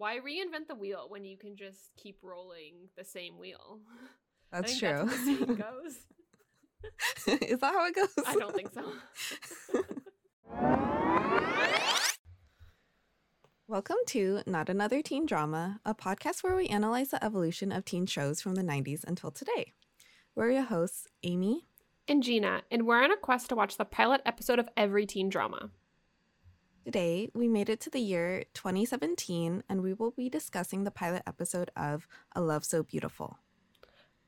Why reinvent the wheel when you can just keep rolling the same wheel? That's true. That's goes. Is that how it goes? I don't think so. Welcome to Not Another Teen Drama, a podcast where we analyze the evolution of teen shows from the 90s until today. We're your hosts, Amy. and Gina, and we're on a quest to watch the pilot episode of every teen drama. Today, we made it to the year 2017, and we will be discussing the pilot episode of A Love So Beautiful.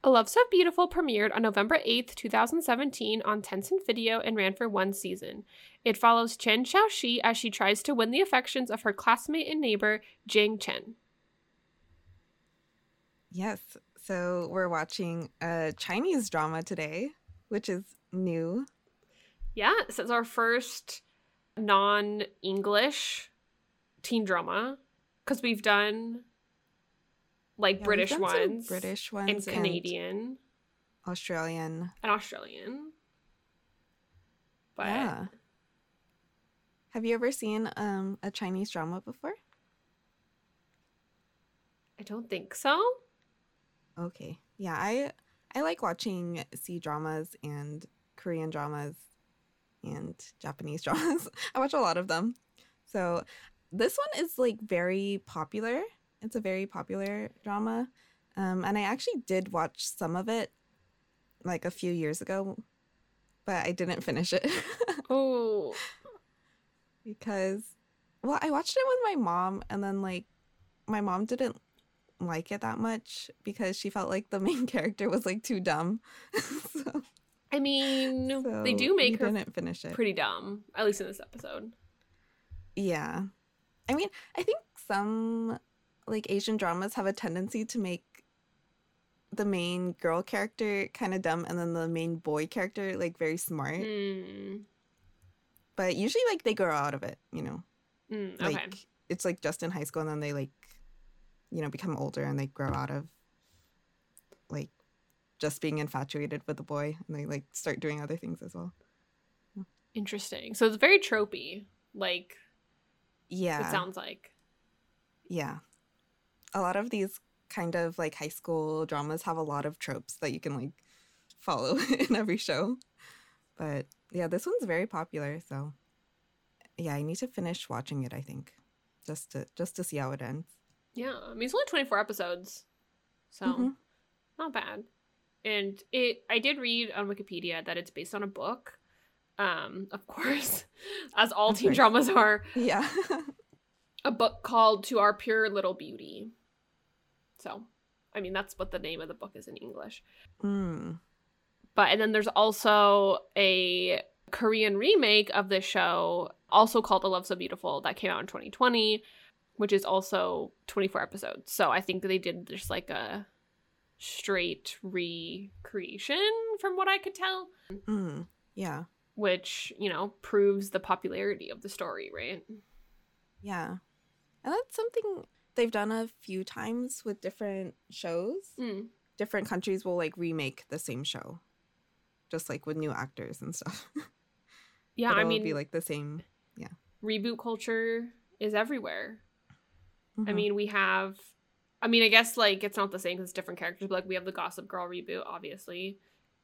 A Love So Beautiful premiered on November 8th, 2017 on Tencent Video and ran for one season. It follows Chen Xiaoxi as she tries to win the affections of her classmate and neighbor, Jiang Chen. Yes, so we're watching a Chinese drama today, which is new. Yeah, this is our first non-English teen drama because we've done like Yeah, British done ones, British ones, and Canadian Australian. and Australian. But yeah. Have you ever seen um, a Chinese drama before? I don't think so. Okay. Yeah, I I like watching C dramas and Korean dramas and Japanese dramas. I watch a lot of them. So this one is like very popular. It's a very popular drama. Um, and I actually did watch some of it like a few years ago, but I didn't finish it Oh, because well, I watched it with my mom and then like my mom didn't like it that much because she felt like the main character was like too dumb. so, I mean, they do make her didn't finish it. pretty dumb, at least in this episode. yeah. I mean, I think some like Asian dramas have a tendency to make the main girl character kind of dumb and then the main boy character like very smart. Mm, But usually like they grow out of it, you know. mm, Like okay. it's like just in high school and then they like you know become older and they grow out of like just being infatuated with the boy and they like start doing other things as well. Interesting. So it's very tropey, like Yeah. it sounds like. Yeah. A lot of these kind of like high school dramas have a lot of tropes that you can like follow in every show. But yeah, this one's very popular, so yeah, I need to finish watching it, I think. Just to just to see how it ends. Yeah, I mean it's only 24 episodes. So, Mhm. not bad. And it I did read on Wikipedia that it's based on a book. Um, of course, as all teen dramas are, Yeah. a book called To Our Pure Little Beauty. So, I mean that's what the name of the book is in English. mm. But and then there's also a Korean remake of this show, also called the Love So Beautiful, that came out in 2020, which is also 24 episodes. So I think they did just like a straight recreation from what I could tell, Mm. Yeah. which, you know, proves the popularity of the story, right? Yeah. And that's something they've done a few times with different shows. Mm. Different countries will like remake the same show. Just like with new actors and stuff. Yeah, I mean, be like the same. Yeah. reboot culture is everywhere. I Mhm. mean, we have. I mean, I guess like it's not the same because it's different characters, but like we have the Gossip Girl reboot, obviously,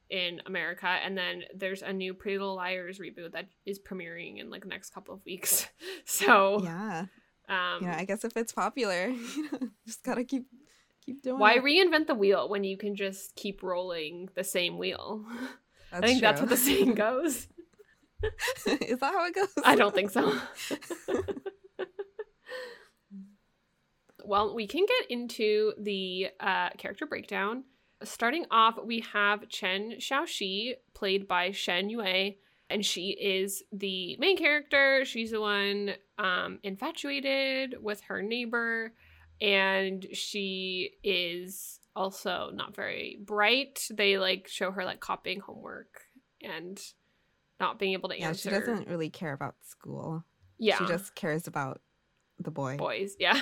in America, and then there's a new Pretty Little Liars reboot that is premiering in like the next couple of weeks. So, yeah. um, Yeah, I guess if it's popular, you know, just gotta keep keep doing why it. reinvent the wheel when you can just keep rolling the same wheel? That's I think that's what the saying goes. Is that how it goes? I don't think so. Well, we can get into the uh, character breakdown. Starting off, we have Chen Xiaoxi, played by Shen Yue, and she is the main character. She's the one um, infatuated with her neighbor, and she is also not very bright. They like show her like copying homework and not being able to Yeah, answer. she doesn't really care about school. Yeah, She just cares about the boy. boys. Yeah.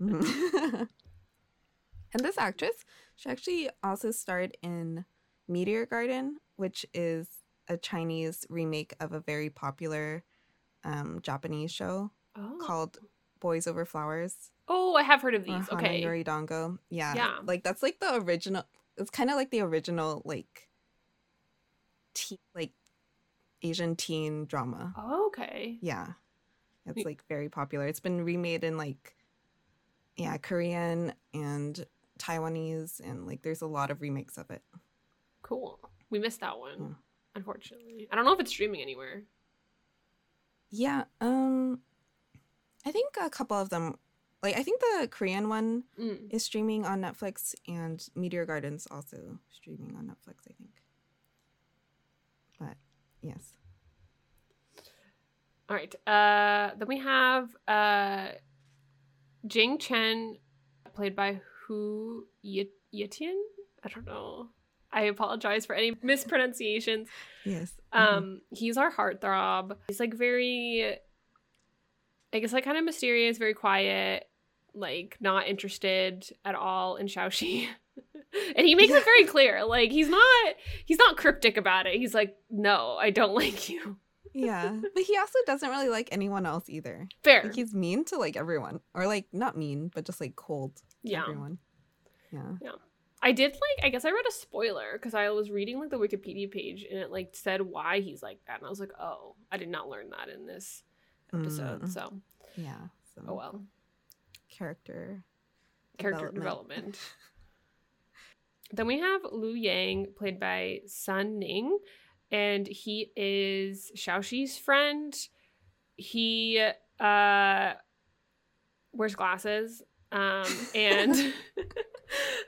Mhm. and this actress, she actually also starred in Meteor Garden, which is a Chinese remake of a very popular um, Japanese show Oh. called Boys Over Flowers. Oh, I have heard of these. Hana Okay. Yori Dango. Yeah. Yeah. Like that's like the original it's kind of like the original like teen, like Asian teen drama. Oh, okay. Yeah. It's like very popular. It's been remade in like yeah, Korean and Taiwanese and like there's a lot of remakes of it. Cool. We missed that one, Yeah. unfortunately. I don't know if it's streaming anywhere. Yeah, um I think a couple of them like I think the Korean one Mm. is streaming on Netflix and Meteor Gardens also streaming on Netflix, I think. But yes. All right. Uh, then we have uh, Jiang Chen, played by Hu Ye- Yetian. I don't know. I apologize for any mispronunciations. Yes. mhm. Um, he's our heartthrob. He's like very, I guess, like kind of mysterious, very quiet, like not interested at all in Xiaoxi. and he makes it very clear, like he's not, he's not cryptic about it. He's like, no, I don't like you. Yeah. But he also doesn't really like anyone else either. Fair. Like he's mean to like everyone. Or like not mean, but just like cold to yeah. everyone. Yeah. Yeah. I did like I guess I read a spoiler because I was reading like the Wikipedia page and it like said why he's like that and I was like oh I did not learn that in this episode Mm. so Yeah. So oh well character character development. then we have Lu Yang played by Sun Ning and he is Xiaoxi's friend he uh wears glasses um and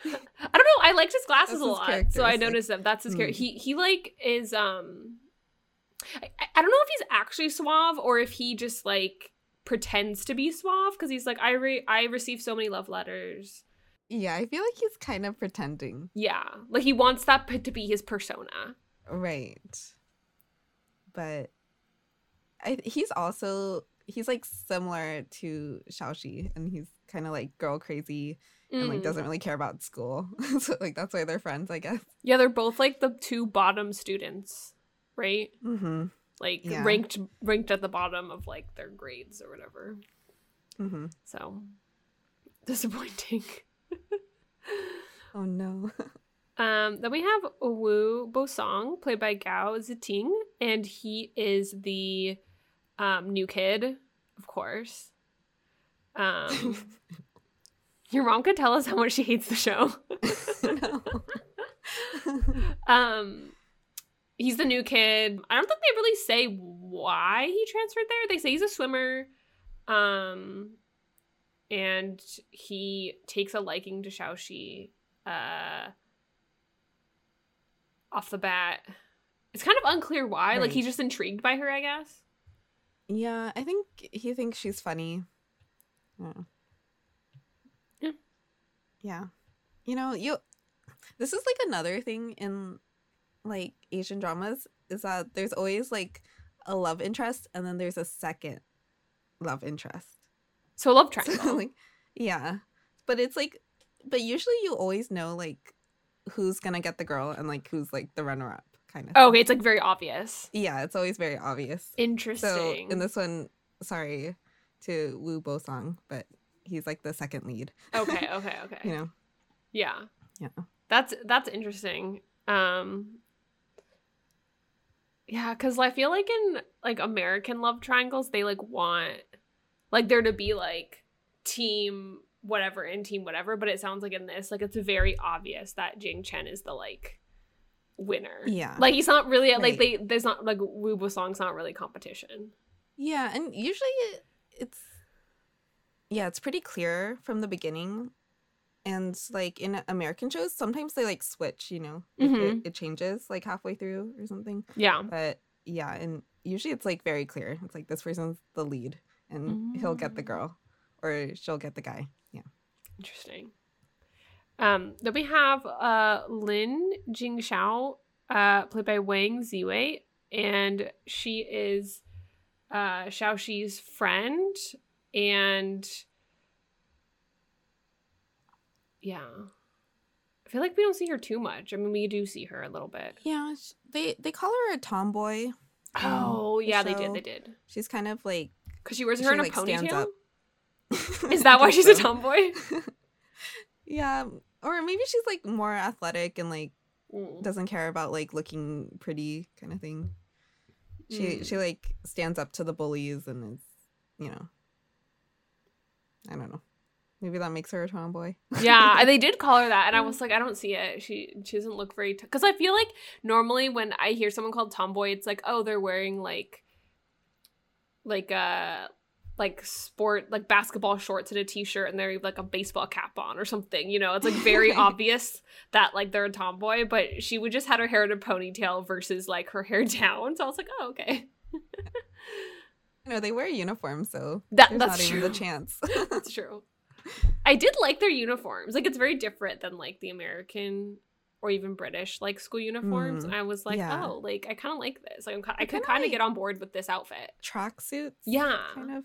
I don't know. I liked his glasses That's a lot, so I noticed that that's his character. Mm. He he like is um, I, I don't know if he's actually suave or if he just like pretends to be suave because he's like I re- I receive so many love letters. Yeah, I feel like he's kind of pretending. Yeah, like he wants that p- to be his persona. Right. But I he's also he's like similar to Xiaoxi and he's kind of like girl crazy and like Mm. doesn't really care about school. so like that's why they're friends, I guess. Yeah, they're both like the two bottom students, right? Mhm. Like Yeah. ranked ranked at the bottom of like their grades or whatever. Mhm. So disappointing. Oh no. Um, then we have Wu Bosong, played by Gao Ziting, and he is the um, new kid, of course. Um, your mom could tell us how much she hates the show. um, he's the new kid. I don't think they really say why he transferred there. They say he's a swimmer, um, and he takes a liking to Xiaoxi. Uh, off the bat, it's kind of unclear why. Like he's just intrigued by her, I guess. yeah, I think he thinks she's funny. Yeah. Yeah. Yeah. You know, you this is like another thing in like Asian dramas is that there's always like a love interest and then there's a second love interest. So love So, triangle. like, yeah. But it's like but usually you always know like who's gonna get the girl and like who's like the runner up kind of. oh, okay, it's like very obvious. Yeah, it's always very obvious. Interesting. So in this one, sorry to Wu Bo Song, but he's like the second lead. okay, okay, okay. You know. Yeah. Yeah. That's that's interesting. Um Yeah, cuz I feel like in like American love triangles they like want like there to be like team whatever in team whatever, but it sounds like in this like it's very obvious that Jiang Chen is the like winner. Yeah. Like he's not really like they there's not like Wu Bo Song's not really competition. Yeah, and usually it- it's yeah, it's pretty clear from the beginning. And like in American shows, sometimes they like switch, you know, Mhm. it, it changes like halfway through or something. Yeah. But yeah, and usually it's like very clear. It's like this person's the lead, and he'll get the Mm. girl, or she'll get the guy. Interesting. Um, then we have uh, Lin Jingxiao, uh, played by Wang Ziwei, and she is uh, Xiaoxi's friend, and yeah, I feel like we don't see her too much. I mean, we do see her a little bit. Yeah, they they call her a tomboy. Oh, the yeah, they did. They did She's kind of like because she wears She, her in a like, ponytail. Is that why she's a tomboy? yeah, or maybe she's like more athletic and like Mm. doesn't care about like looking pretty kind of thing. She Mm. she like stands up to the bullies and is, you know. I don't know. Maybe that makes her a tomboy. yeah, they did call her that, and I was like, I don't see it. She she doesn't look very because I feel like normally when I hear someone called tomboy, it's like oh they're wearing like like uh like sport like basketball shorts and a t-shirt and they're like a baseball cap on or something you know it's like very obvious that like they're a tomboy but she would just had her hair in a ponytail versus like her hair down so i was like oh okay You know, they wear uniforms, so That- that's true. the chance. That's true. I did like their uniforms. Like it's very different than like the American or even British like school uniforms. Mm, And I was like, yeah. oh, like I kind of like this. Like I'm, I could kinda like- get on board with this outfit. Track suits. Yeah. Kind of.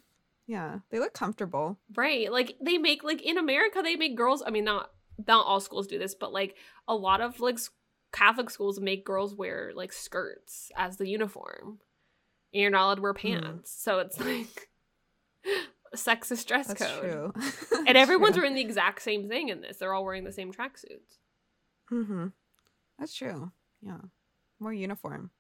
Yeah. They look comfortable. Right. Like they make like in America they make girls. I mean, not not all schools do this, but like a lot of like Catholic schools make girls wear like skirts as the uniform. And you're not allowed to wear pants. So it's like sexist dress That's code. true. And everyone's wearing the exact same thing in this. They're all wearing the same tracksuits. Mm-hmm. That's true. Yeah. More uniform.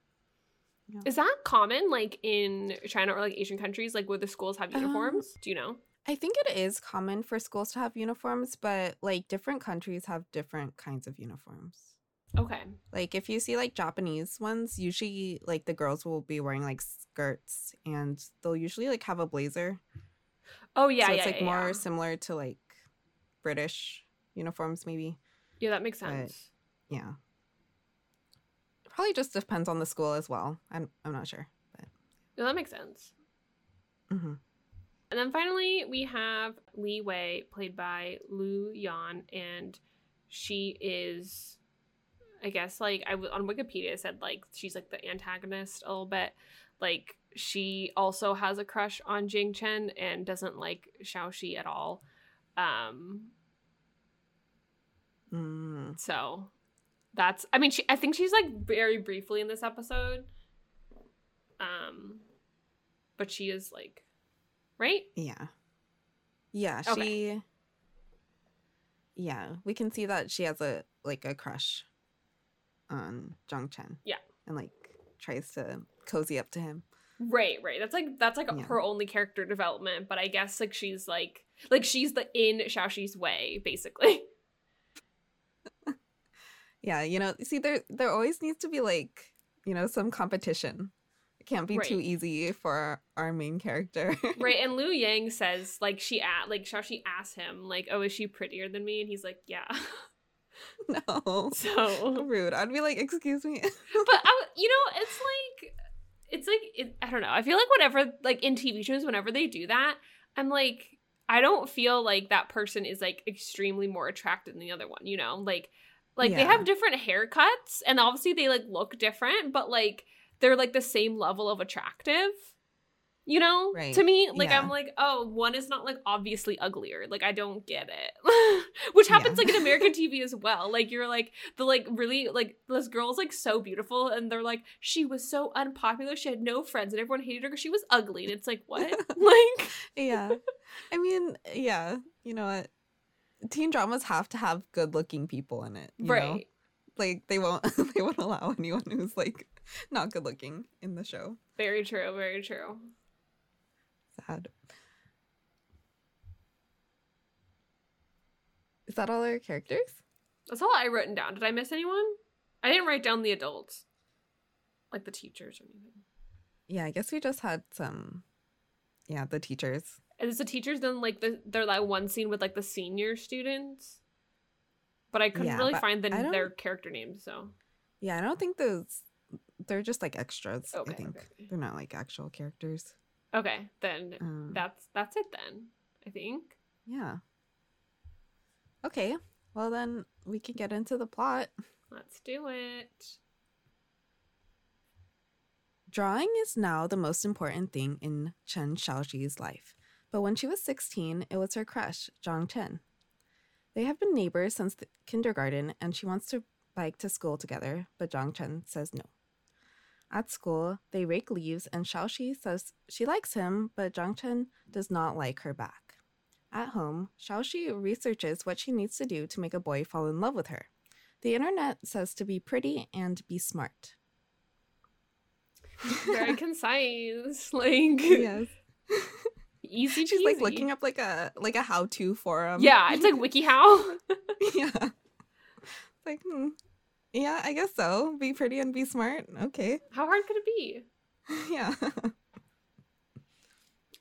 Is that common, like in China or like Asian countries, like where the schools have Um, uniforms? Do you know? I think it is common for schools to have uniforms, but like different countries have different kinds of uniforms. Okay. Like if you see like Japanese ones, usually like the girls will be wearing like skirts and they'll usually like have a blazer. Oh yeah, so yeah, it's like yeah, more yeah. similar to like British uniforms maybe. Yeah, that makes but- sense. Yeah. Probably just depends on the school as well. I'm I'm not sure. Yeah, that makes sense. hmm And then finally, we have Li Wei, played by Lu Yan, and she is, I guess, like I w- on Wikipedia said like she's like the antagonist a little bit. Like she also has a crush on Jiang Chen and doesn't like Xiaoxi at all. Um, Mm. so that's I mean she I think she's like very briefly in this episode. Um, but she is like, right? Yeah. Yeah, Okay. she Yeah, we can see that she has a like a crush on Jiang Chen. Yeah. And like tries to cozy up to him. Right, right. That's like that's like Yeah. her only character development, but I guess like she's like like she's the in Xiaoxi's way, basically. Yeah, you know, see there there always needs to be like, you know, some competition. It can't be too easy for our, main character. right, and Lu Yang says like she at like Xiaoxi asks him like, "Oh, is she prettier than me?" And he's like, "Yeah." no. so, Rude. I'd be like, excuse me. but I, you know, it's like it's like it, I don't know. I feel like whenever like in TV shows, whenever they do that, I'm like, I don't feel like that person is like extremely more attractive than the other one. You know, like like they have different haircuts, and obviously they like look different, but like they're like the same level of attractive. You know, Right. to me, like Yeah. I'm like, oh, one is not like obviously uglier. Like I don't get it, which happens Yeah. like in American TV as well. Like you're like the like really like this girl's like so beautiful, and they're like she was so unpopular. She had no friends, and everyone hated her because she was ugly. And it's like what? like yeah. I mean, yeah, you know what? Teen dramas have to have good looking people in it. you know? right? Like they won't they won't allow anyone who's like not good looking in the show. Very true. Very true. Sad. Is that all our characters? That's all I written down. Did I miss anyone? I didn't write down the adults, like the teachers or anything. Yeah, I guess we just had some yeah, the teachers. It's the teachers then like the they're like one scene with like the senior students, but I couldn't Yeah, really find the, their character names. So Yeah, I don't think those they're just like extras, Okay, I think. okay. They're not like actual characters. okay, then Um, that's that's it then. I think. yeah. Okay. Well then we can get into the plot. Let's do it. Drawing is now the most important thing in Chen Xiaoxi's life, but when she was 16, it was her crush, Jiang Chen. They have been neighbors since the kindergarten, and she wants to bike to school together, but Jiang Chen says no. At school, they rake leaves, and Xiaoxi says she likes him, but Jiang Chen does not like her back. At home, Xiaoxi researches what she needs to do to make a boy fall in love with her. The internet says to be pretty and be smart. Very concise. Like yes. easy She's like looking up like a like a how to forum. Yeah, it's like WikiHow. yeah. It's like, hmm. Yeah, I guess so. Be pretty and be smart. Okay. How hard could it be? yeah.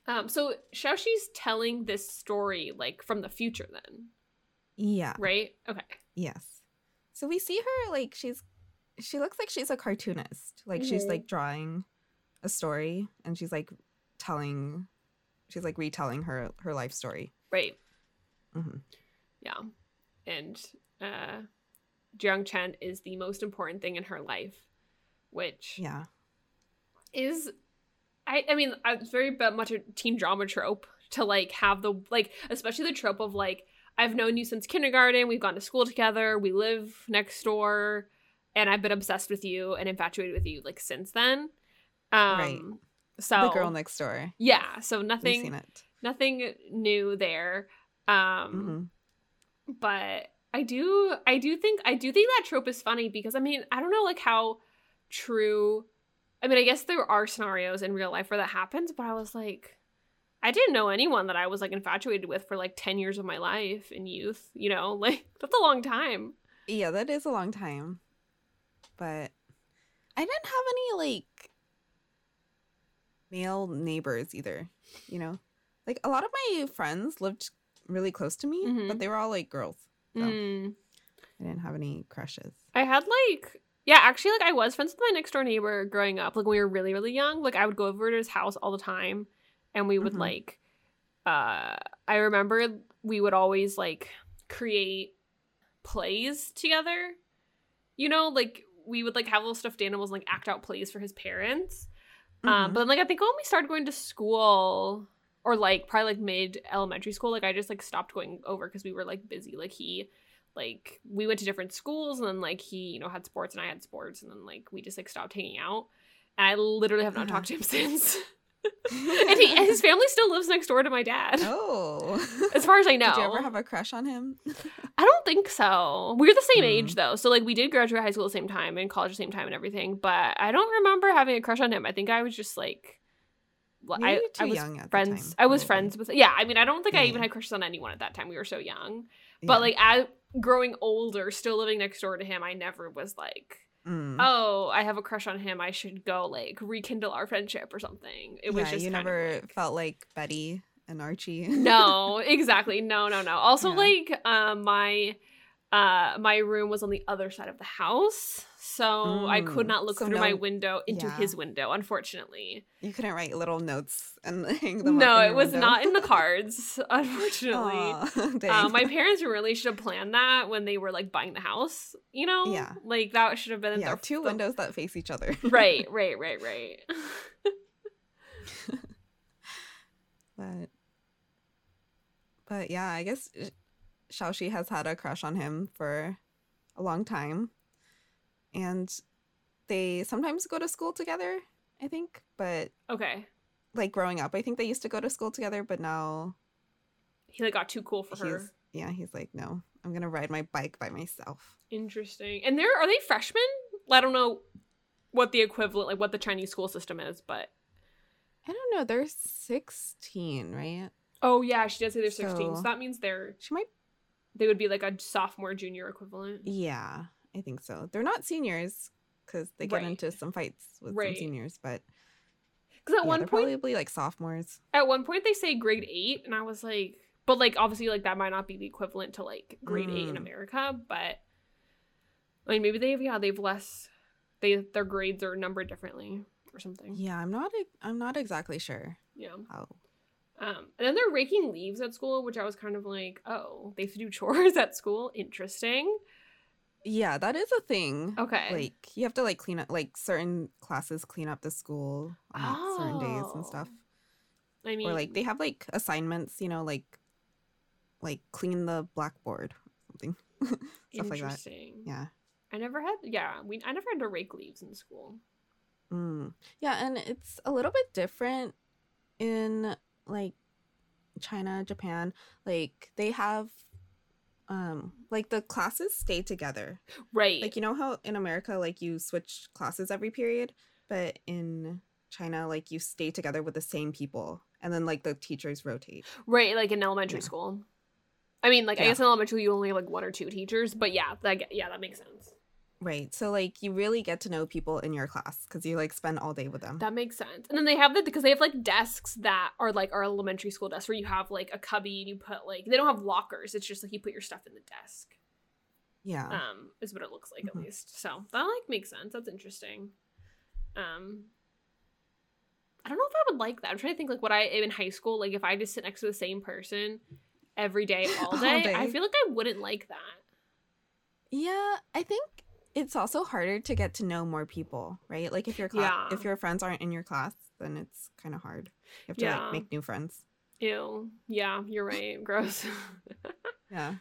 Um, so Xiaoxi's telling this story like from the future then, yeah. right? Okay. Yes. So we see her like she's she looks like she's a cartoonist. Like she's Mhm. like drawing a story and she's like telling she's like retelling her her life story. Right. hmm Yeah. And uh Jiang Chen is the most important thing in her life, which Yeah. is I I mean, it's very much a teen drama trope to like have the like especially the trope of like I've known you since kindergarten, we've gone to school together, we live next door, and I've been obsessed with you and infatuated with you like since then. Um Right. So the girl next door. Yeah, so nothing nothing new there. Um hmm but I do I do think I do think that trope is funny because I mean, I don't know like how true I mean, I guess there are scenarios in real life where that happens, but I was like I didn't know anyone that I was like infatuated with for like 10 years of my life in youth, you know? Like that's a long time. Yeah, that is a long time. But I didn't have any like male neighbors either, you know? Like a lot of my friends lived really close to me, Mhm. but they were all like girls. So Mm. I didn't have any crushes. I had like yeah, actually like I was friends with my next door neighbor growing up. Like when we were really, really young. Like I would go over to his house all the time and we would Mhm. like uh I remember we would always like create plays together. You know, like we would like have little stuffed animals and, like act out plays for his parents. Um Mhm. but then, like I think when we started going to school or like probably like mid elementary school, like I just like stopped going over because we were like busy. Like he like we went to different schools and then like he, you know, had sports and I had sports and then like we just like stopped hanging out. And I literally have not Uh-huh. talked to him since. And he and his family still lives next door to my dad. oh. As far as I know. Did you ever have a crush on him? I don't think so. We're the same Mm. age though. So like we did graduate high school at the same time and college at the same time and everything, but I don't remember having a crush on him. I think I was just like well, I, Maybe I was young friends. time, I was friends with yeah, I mean I don't think I even had crushes on anyone at that time. We were so young. Yeah. But like as growing older, still living next door to him, I never was like, Mm. Oh, I have a crush on him. I should go like rekindle our friendship or something. It was yeah, just you never like- felt like Betty and Archie. no exactly no no no also Yeah. like um my uh my room was on the other side of the house so i could Mm, not look so through my window into yeah. his window unfortunately you couldn't write little notes and hang them. no it was window? not in the cards unfortunately Aw, uh, my parents really should have planned that when they were like buying the house you know Yeah. like that should have been yeah, their two the- windows that face each other. right right right right but but yeah, I guess Xiaoxi has had a crush on him for a long time, and they sometimes go to school together. I think, but okay like growing up, I think they used to go to school together, but now he like got too cool for her yeah, he's like, no, I'm gonna ride my bike by myself. Interesting. And they're are they freshmen? I don't know what the equivalent, like what the Chinese school system is, but I don't know. They're 16, right? oh yeah, she does say they're sixteen, so, So- that means they're She might. they would be like a sophomore, junior equivalent. Yeah, I think so. They're not seniors because they get Right. into some fights with Right. some seniors, but Because at yeah, one they're point, probably like sophomores. at one point they say grade eight, and I was like, but like obviously like that might not be the equivalent to like grade eight in Mm. America, but I mean maybe they've yeah they've less they their grades are numbered differently or something. Yeah, I'm not. I'm not exactly sure Yeah. how. Um, and then they're raking leaves at school, which I was kind of like, oh, they have to do chores at school. Interesting. Yeah, that is a thing. Okay. Like you have to like clean up. Like certain classes clean up the school on like, certain days and stuff. I mean, or like they have like assignments. You know, like like clean the blackboard something. stuff like that. interesting. Yeah. I never had. Yeah, we. I never had to rake leaves in school. Mm. Yeah, and it's a little bit different in like China, Japan, like they have um like the classes stay together. Right. Like you know how in America like you switch classes every period, but in China like you stay together with the same people and then like the teachers rotate. right, like in elementary Yeah. school. I mean, like I guess in elementary you only have like one or two teachers, but yeah, that yeah, that makes sense. Right. So like you really get to know people in your class cuz you like spend all day with them. That makes sense. And then they have the because they have like desks that are like our elementary school desks where you have like a cubby and you put like they don't have lockers. It's just like you put your stuff in the desk. yeah. Um, is what it looks like Mhm. at least. So that like makes sense. That's interesting. Um I don't know if I would like that. I'm trying to think like what I in high school, like if I just sit next to the same person every day, all All day, I feel like I wouldn't like that. Yeah, I think it's also harder to get to know more people, right? Like if your cla- Yeah. if your friends aren't in your class, then it's kind of hard. You have to Yeah. like make new friends. Ew. Yeah, you're right. Gross. Yeah.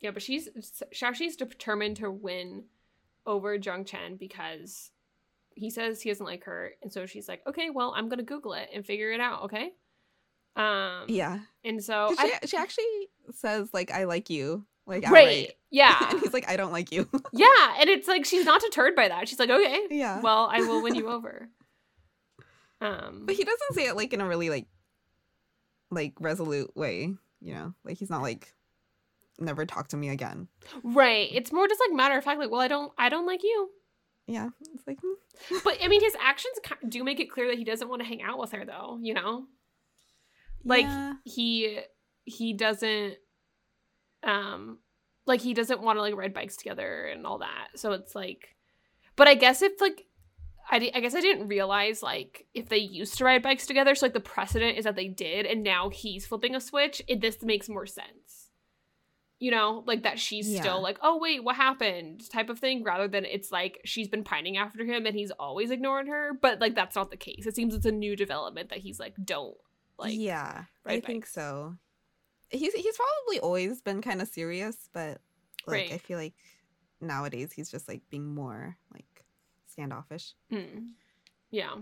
Yeah, but she's Xiaoxi's determined to win over Jiang Chen because he says he doesn't like her, and so she's like, okay, well, I'm gonna Google it and figure it out, okay? Um, Yeah. and so 'Cause I, she, she actually says like I like you. Like right, outright. yeah, and he's like I don't like you. yeah, and it's like she's not deterred by that. She's like, okay, yeah. well, I will win you over. Um, but he doesn't say it like in a really like like resolute way, you know? Like he's not like never talk to me again. right, it's more just like matter of fact, like, well, I don't, I don't like you. Yeah. It's like hmm. But I mean, his actions do make it clear that he doesn't want to hang out with her, though. You know, Like, yeah. he he doesn't, um, like he doesn't want to like ride bikes together and all that. So it's like, but I guess if like. I, I guess I didn't realize like if they used to ride bikes together. So like the precedent is that they did, and now he's flipping a switch. It this makes more sense, you know, like that she's Yeah. still like, oh wait, what happened, type of thing, rather than it's like she's been pining after him and he's always ignoring her. But like that's not the case. It seems it's a new development that he's like, don't like, yeah, I think so. He's he's probably always been kind of serious, but like Right. I feel like nowadays he's just like being more like standoffish. Hmm. Yeah.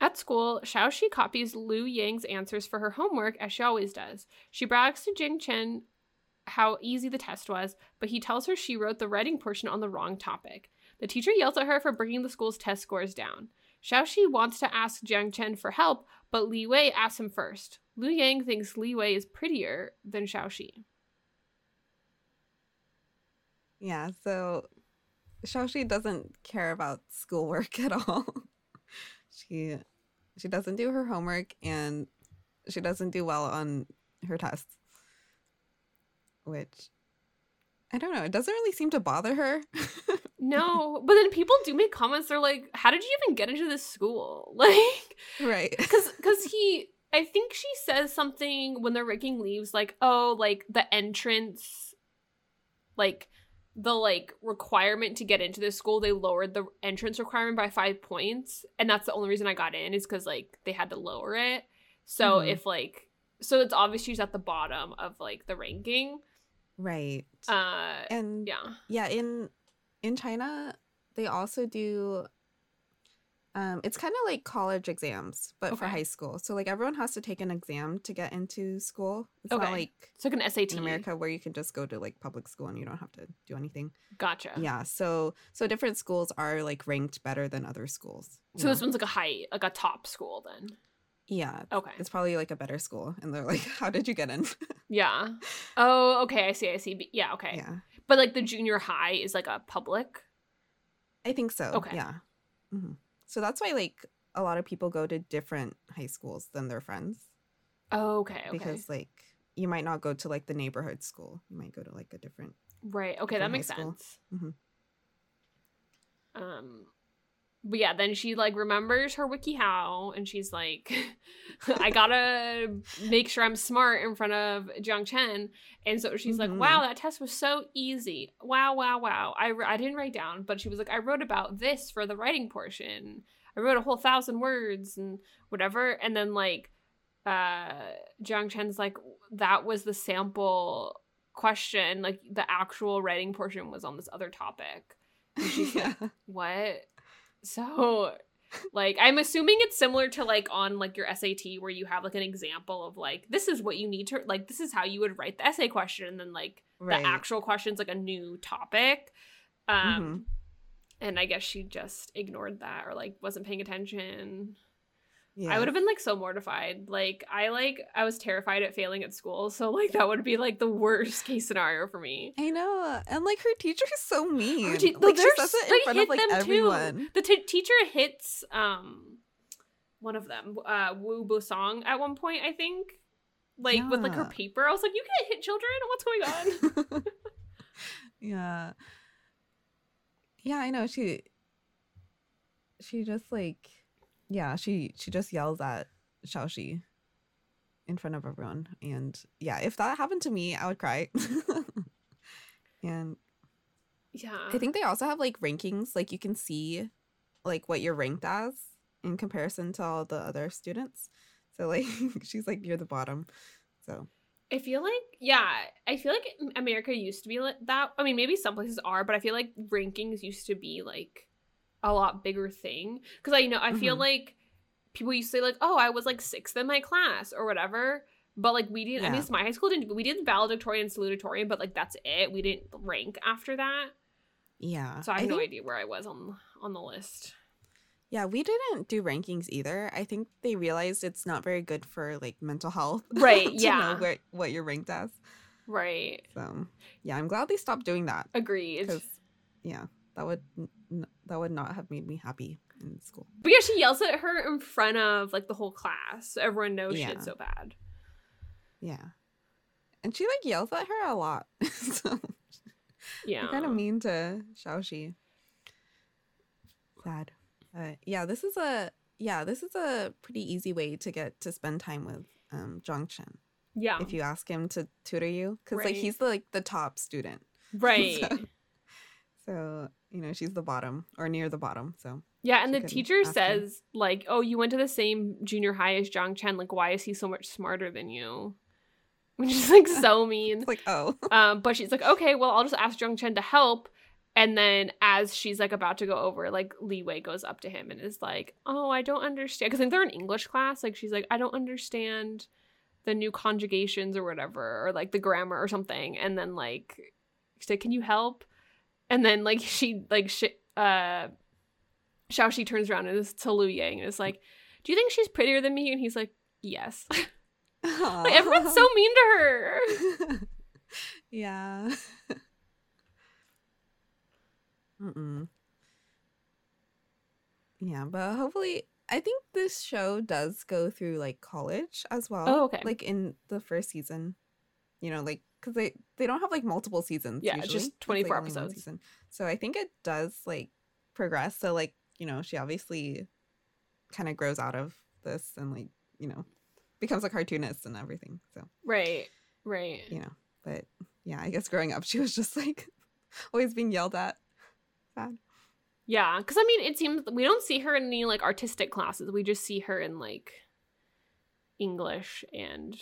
At school, Xiaoxi copies Lu Yang's answers for her homework as she always does. She brags to Jiang Chen how easy the test was, but he tells her she wrote the writing portion on the wrong topic. The teacher yells at her for bringing the school's test scores down. Xiaoxi wants to ask Jiang Chen for help, but Li Wei asks him first. Lu Yang thinks Li Wei is prettier than Xiaoxi. Yeah, so Xiaoxi doesn't care about schoolwork at all. she she doesn't do her homework and she doesn't do well on her tests. Which I don't know, it doesn't really seem to bother her. No, but then people do make comments. They're like, "How did you even get into this school?" Like, right. because because he, I think she says something when they're raking leaves, like, "Oh, like the entrance, like the like requirement to get into this school, they lowered the entrance requirement by five points, and that's the only reason I got in is because like they had to lower it. So Mhm. if like, so it's obvious she's at the bottom of like the ranking. Right. Uh, and yeah, yeah in in china they also do um it's kind of like college exams but for high school so like everyone has to take an exam to get into school it's Okay. not like it's like an SAT. in america where you can just go to like public school and you don't have to do anything Gotcha. yeah so so different schools are like ranked better than other schools So this one's like a high, like a top school then. Yeah Okay. it's probably like a better school and they're like how did you get in Yeah. Oh, okay. I see. I see. Yeah. Okay. yeah But like the junior high is like a public. i think so Okay. yeah hmm so that's why like a lot of people go to different high schools than their friends Oh, okay. Okay. because like you might not go to like the neighborhood school you might go to like a different right. Okay, that different makes sense. Mhm. Um. But yeah, then she like remembers her wiki how and she's like, I gotta make sure I'm smart in front of Jiang Chen. And so she's Mhm. like, wow, that test was so easy. Wow, wow, wow. I, I didn't write down, but she was like, I wrote about this for the writing portion. I wrote a whole thousand words and whatever. And then like, uh, Jiang Chen's like, that was the sample question, like the actual writing portion was on this other topic. And she's like, what? So like I'm assuming it's similar to like on like your SAT where you have like an example of like this is what you need to like this is how you would write the essay question and then like Right. the actual question's like a new topic. Um Mhm. and I guess she just ignored that or like wasn't paying attention. Yeah. I would have been like so mortified. Like I like I was terrified at failing at school, so like that would be like the worst case scenario for me. I know, and like her teacher is so mean. Te- like she says it in front of like them, too. everyone. The t- teacher hits um one of them, uh Wu Bosong at one point, I think. Like with like her paper. I was like, you can't hit children. What's going on? yeah. Yeah, I know. She she just like yeah, she she just yells at Xiaoxi in front of everyone. And yeah, if that happened to me, I would cry. and yeah. I think they also have like rankings, like you can see like what you're ranked as in comparison to all the other students. So like she's like near the bottom. So I feel like yeah, I feel like America used to be like that. I mean, maybe some places are, but I feel like rankings used to be like a lot bigger thing because I know I feel Mhm. like people used to say like, "Oh, I was like sixth in my class" or whatever. But like we didn't. I Yeah. mean, it's my high school didn't. We did valedictorian and salutatorian, but like that's it. We didn't rank after that. yeah. So I have no think- idea where I was on on the list. Yeah, we didn't do rankings either. I think they realized it's not very good for like mental health. Right, to yeah. know where, what you're ranked as. Right. So yeah, I'm glad they stopped doing that Agreed. yeah, that would that would not have made me happy in school. But yeah, she yells at her in front of like the whole class, everyone knows she Yeah. did so bad. Yeah, and she like yells at her a lot. so Yeah. kind of mean to Xiaoxi. Sad. But yeah, this is a yeah, this is a pretty easy way to get to spend time with um Jiang Chen. Yeah. if you ask him to tutor you because like he's the like the top student Right. So- so you know she's the bottom or near the bottom so yeah, and the teacher ask him. says like, "Oh, you went to the same junior high as Jiang Chen. Like, why is he so much smarter than you?" Which is like so mean. it's like oh Um, but she's like, "Okay, well, I'll just ask Jiang Chen to help." And then as she's like about to go over, like Li Wei goes up to him and is like, "Oh, I don't understand." Because they're in English class. Like she's like, "I don't understand the new conjugations or whatever, or like the grammar or something." And then like, she's like, "Can you help?" And then like she like sh- uh, Xiaoxi turns around and is to Lu Yang and is like, "Do you think she's prettier than me?" And he's like, "Yes." like, everyone's so mean to her. yeah Mm-mm. yeah but hopefully i think this show does go through like college as well Oh, okay. like in the first season you know like because they they don't have like multiple seasons Yeah, usually. just 24 only one episodes. so i think it does like progress so like you know she obviously kind of grows out of this and like you know becomes a cartoonist and everything so Right. Right. you know but yeah i guess growing up she was just like always being yelled at sad Yeah, because I mean, it seems we don't see her in any like artistic classes. We just see her in like English and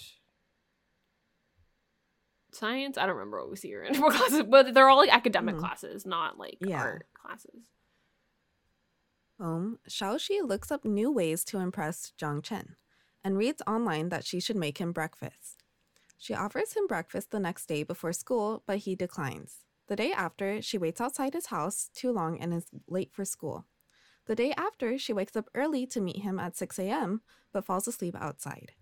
science. I don't remember what we see her in what classes, but they're all like academic Mhm. classes, not like Yeah. art classes. home Xiaoxi looks up new ways to impress Jiang Chen and reads online that she should make him breakfast. She offers him breakfast the next day before school, but he declines. The day after, she waits outside his house too long and is late for school. The day after, she wakes up early to meet him at 6 a.m., but falls asleep outside.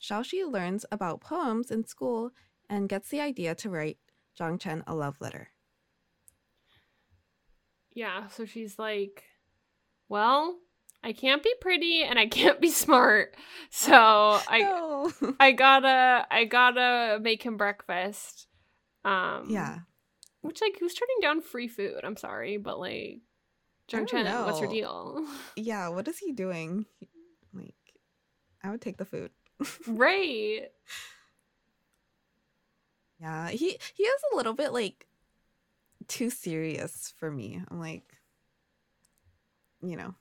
Xiaoxi learns about poems in school and gets the idea to write Jiang Chen a love letter. Yeah, so she's like, well, I can't be pretty and I can't be smart, so I No. I gotta I gotta make him breakfast. Um, yeah. Which like who's turning down free food? I'm sorry, but like Jiang Chen, what's your deal? Yeah, what is he doing? Like, I would take the food. right. Yeah, he he is a little bit like too serious for me. I'm like, you know,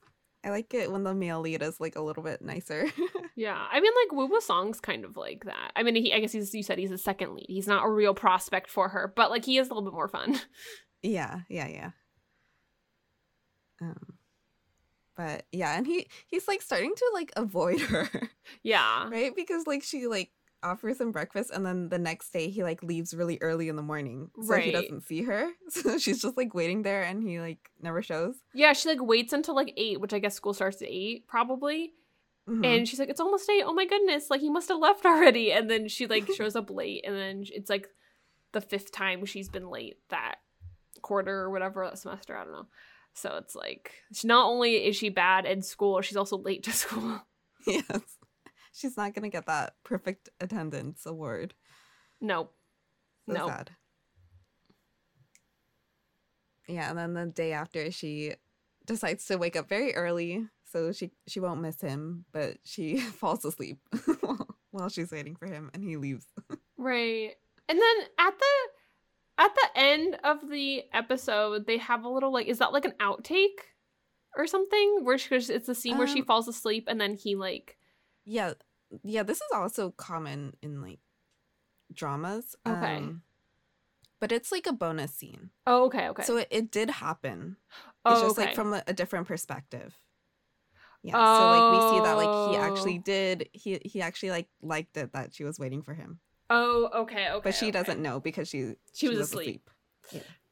I like it when the male lead is like a little bit nicer. Yeah, I mean, like Wu Song's kind of like that. I mean, he, I guess he's you said he's a second lead. He's not a real prospect for her, but like he is a little bit more fun. Yeah, yeah, yeah. Um, but yeah, and he he's like starting to like avoid her, Yeah, right? Because like she like offers him breakfast, and then the next day he like leaves really early in the morning, so he doesn't see her. So she's just like waiting there, and he like never shows. yeah. She like waits until like eight, which I guess school starts at eight probably, Mhm. and she's like, "It's almost eight. Oh my goodness! Like he must have left already." And then she like shows up late, and then it's like the fifth time she's been late that quarter or whatever that semester. I don't know. So it's like she, not only is she bad in school, she's also late to school. yes, she's not gonna get that perfect attendance award. no, So no. sad. Yeah, and then the day after she decides to wake up very early so she she won't miss him, but she falls asleep while she's waiting for him and he leaves. Right. And then at the at the end of the episode, they have a little like is that like an outtake or something? Where she, it's the scene where she Um, falls asleep and then he like Yeah, yeah, this is also common in like dramas. Okay. um, but it's like a bonus scene. Oh okay, okay. So it, it did happen. oh, It's just okay. like from a, a different perspective. Yeah. Oh. So like we see that like he Oh. actually did he he actually like liked it that she was waiting for him. Oh, okay, okay. but she okay. doesn't know because she She was asleep.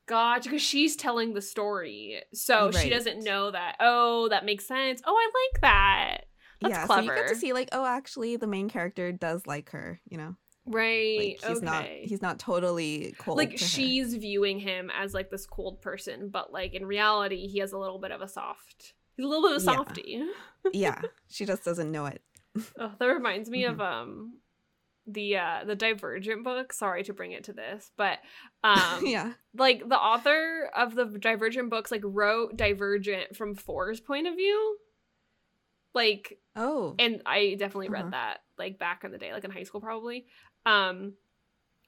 Gotcha, because she's telling the story. So she doesn't know that. Oh, that makes sense. Oh, I like that. That's yeah, clever. so you get to see like, oh, actually, the main character does like her. You know, right. like he's okay. not he's not totally cold. like to her. she's viewing him as like this cold person, but like in reality, he has a little bit of a soft. He's a little bit of a Yeah. softy. yeah, she just doesn't know it. Oh, that reminds me Mm-hmm. of um the uh the Divergent book. Sorry to bring it to this, but um yeah, like the author of the Divergent books like wrote Divergent from Four's point of view. Like oh, and I definitely read Uh-huh. that like back in the day, like in high school probably. Um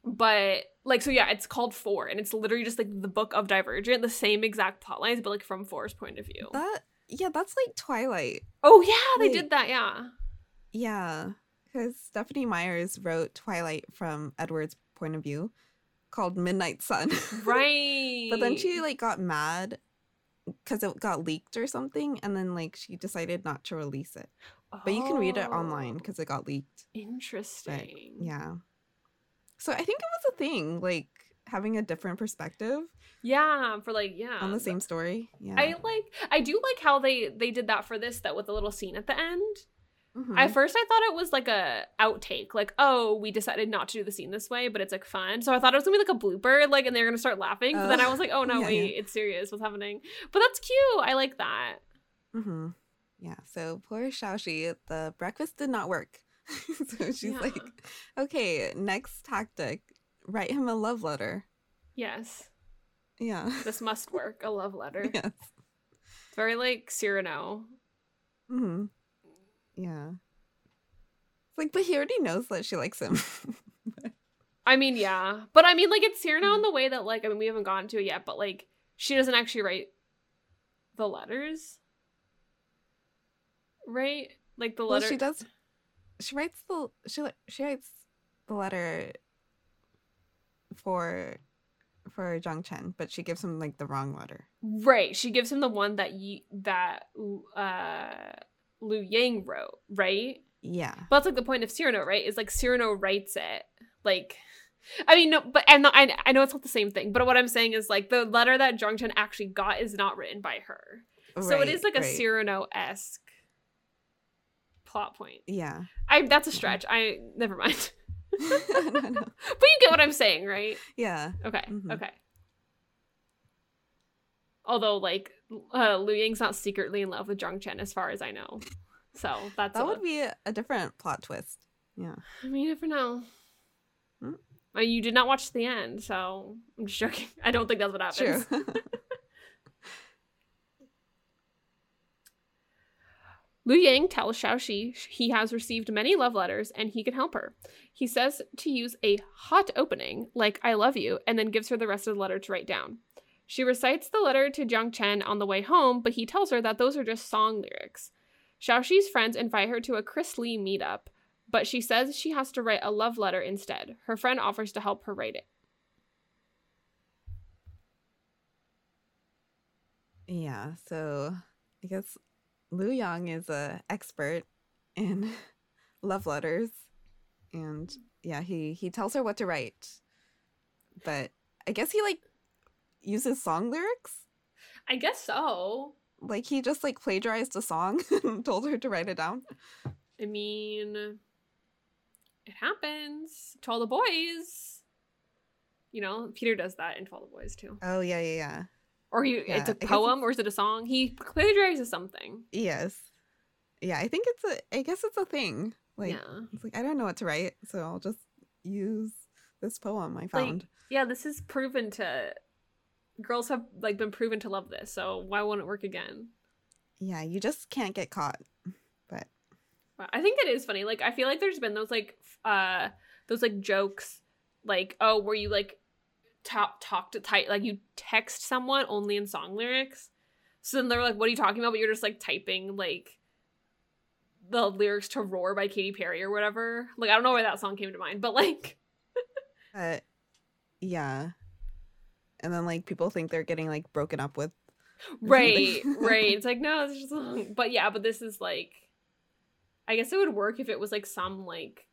but like so yeah, it's called Four and it's literally just like the book of Divergent, the same exact plot lines, but like from Four's point of view. that yeah, that's like Twilight. oh yeah, they did that, yeah. Yeah, because Stephanie Myers wrote Twilight from Edward's point of view, called Midnight Sun. Right. but then she like got mad because it got leaked or something, and then like she decided not to release it. But you can read it online Oh, because it got leaked. Interesting. Yeah. So I think it was a thing, like having a different perspective Yeah, for like yeah. on the same story. Yeah. I like I do like how they they did that for this that with the little scene at the end. Mhm. At first I thought it was like a outtake, like, oh, we decided not to do the scene this way, but it's like fun. So I thought it was gonna be like a blooper, like and they're gonna start laughing. But then I Oh. was like, oh no, Yeah, wait, yeah. it's serious, what's happening? But that's cute. I like that. Mm-hmm. Yeah. So poor Xiaoxi, the breakfast did not work. so she's Yeah. like, okay, next tactic, write him a love letter. Yes. Yeah. This must work. A love letter. yes. It's very like Cyrano. hmm Yeah. It's like, but he already knows that she likes him. I mean, yeah. But I mean like it's here now in the way that like I mean we haven't gotten to it yet, but like she doesn't actually write the letters. Right? Like the well, letter she does. She writes the she li- she writes the letter for for Jiang Chen, but she gives him like the wrong letter. Right. She gives him the one that you that uh Lu Yang wrote, right? Yeah. But that's like the point of Cyrano, right? Is like Cyrano writes it. Like I mean no but I'm I, I know it's not the same thing, but what I'm saying is like the letter that Jiang Chen actually got is not written by her. so it is Right, like a right. Cyrano esque plot point. Yeah. I that's a stretch. I never mind. no, no. But you get what I'm saying, right? Yeah. Okay. Mhm. Okay. Although, like, uh, Lu Yang's not secretly in love with Jiang Chen, as far as I know. So that's That a- would be a, a different plot twist. Yeah. I mean, you never know. Hmm. You did not watch the end, so I'm just joking. I don't think that's what happens. True. Lu Yang tells Xiaoxi he has received many love letters and he can help her. He says to use a hot opening, like I love you, and then gives her the rest of the letter to write down. She recites the letter to Jiang Chen on the way home, but he tells her that those are just song lyrics. Xiaoxi's friends invite her to a Chris Lee meetup, but she says she has to write a love letter instead. Her friend offers to help her write it. Yeah, so I guess Lu Yang is a expert in love letters, and yeah, he he tells her what to write, but I guess he like uses song lyrics. I guess so. Like he just like plagiarized a song and told her to write it down. I mean, it happens to all the boys. You know, Peter does that in To All the Boys too. Oh yeah, yeah, yeah. Or he, Yeah, it's a poem, it's- or is it a song? He plagiarizes something. Yes. Yeah, I think it's a I guess it's a thing. Like yeah, it's like I don't know what to write, so I'll just use this poem I found. yeah. This is proven to girls have like been proven to love this. So why won't it work again? yeah, you just can't get caught. But Wow, I think it is funny. Like I feel like there's been those like uh those like jokes like oh where you like talk talk to type like you text someone only in song lyrics. So then they're like, what are you talking about? But you're just like typing like the lyrics to Roar by Katy Perry or whatever. Like I don't know why that song came to mind, but like but yeah. And then like people think they're getting like broken up with. right, right. It's like no, it's just a song. But yeah, but this is like I guess it would work if it was like some like